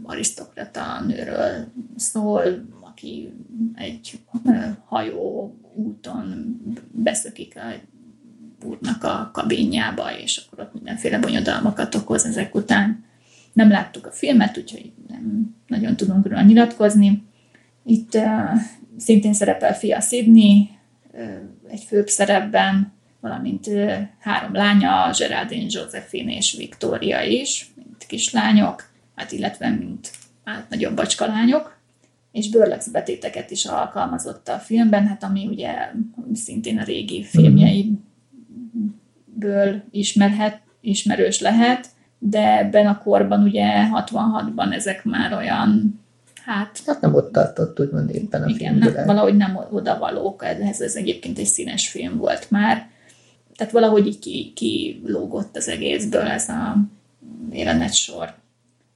S1: arisztokrata nőről szól, aki egy hajó úton beszökik a úrnak a kabinjába, és akkor ott mindenféle bonyodalmakat okoz ezek után. Nem láttuk a filmet, úgyhogy nem nagyon tudunk róla nyilatkozni. Itt uh, szintén szerepel fia Sydney, uh, egy főbb szerepben, valamint három lánya, Geraldine, Josephine és Victoria is, mint kislányok, hát illetve mint hát nagyobb bacskalányok, és bőrlöksz betéteket is alkalmazott a filmben, hát ami ugye szintén a régi filmjeiből ismerhet, ismerős lehet, de ebben a korban ugye 66-ban ezek már olyan Hát,
S2: hát nem ott tartott, úgymond éppen a
S1: igen, nem, valahogy nem oda valók, ez, ez egyébként egy színes film volt már, tehát valahogy így ki, kilógott az egészből ez a élenet sor.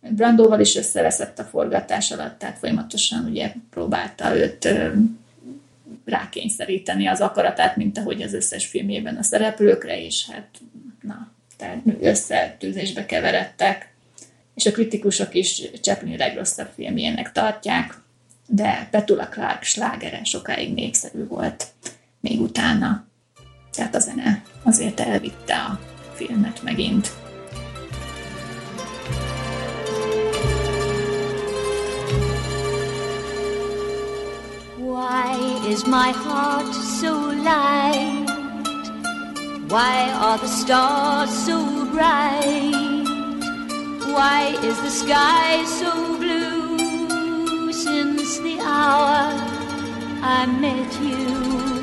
S1: Brandóval is összeveszett a forgatás alatt, tehát folyamatosan ugye próbálta őt rákényszeríteni az akaratát, mint ahogy az összes filmjében a szereplőkre, és hát na, tehát összetűzésbe keveredtek, és a kritikusok is Chaplin legrosszabb filmjének tartják, de Petula Clark slágere sokáig népszerű volt még utána. Tehát a zene azért elvitte a filmet megint. Why is my heart so light? Why are the stars so bright? Why is the sky so blue since the hour I met you?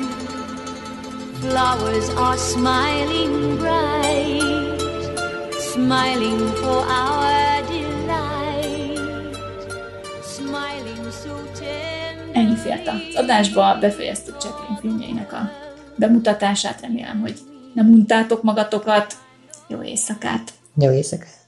S1: Flowers are smiling bright, smiling for our delight, smiling so tender. Ennyi fért az adásba, befejeztük Chaplin filmjeinek a bemutatását, remélem, hogy nem untátok magatokat. Jó éjszakát!
S2: Jó éjszakát!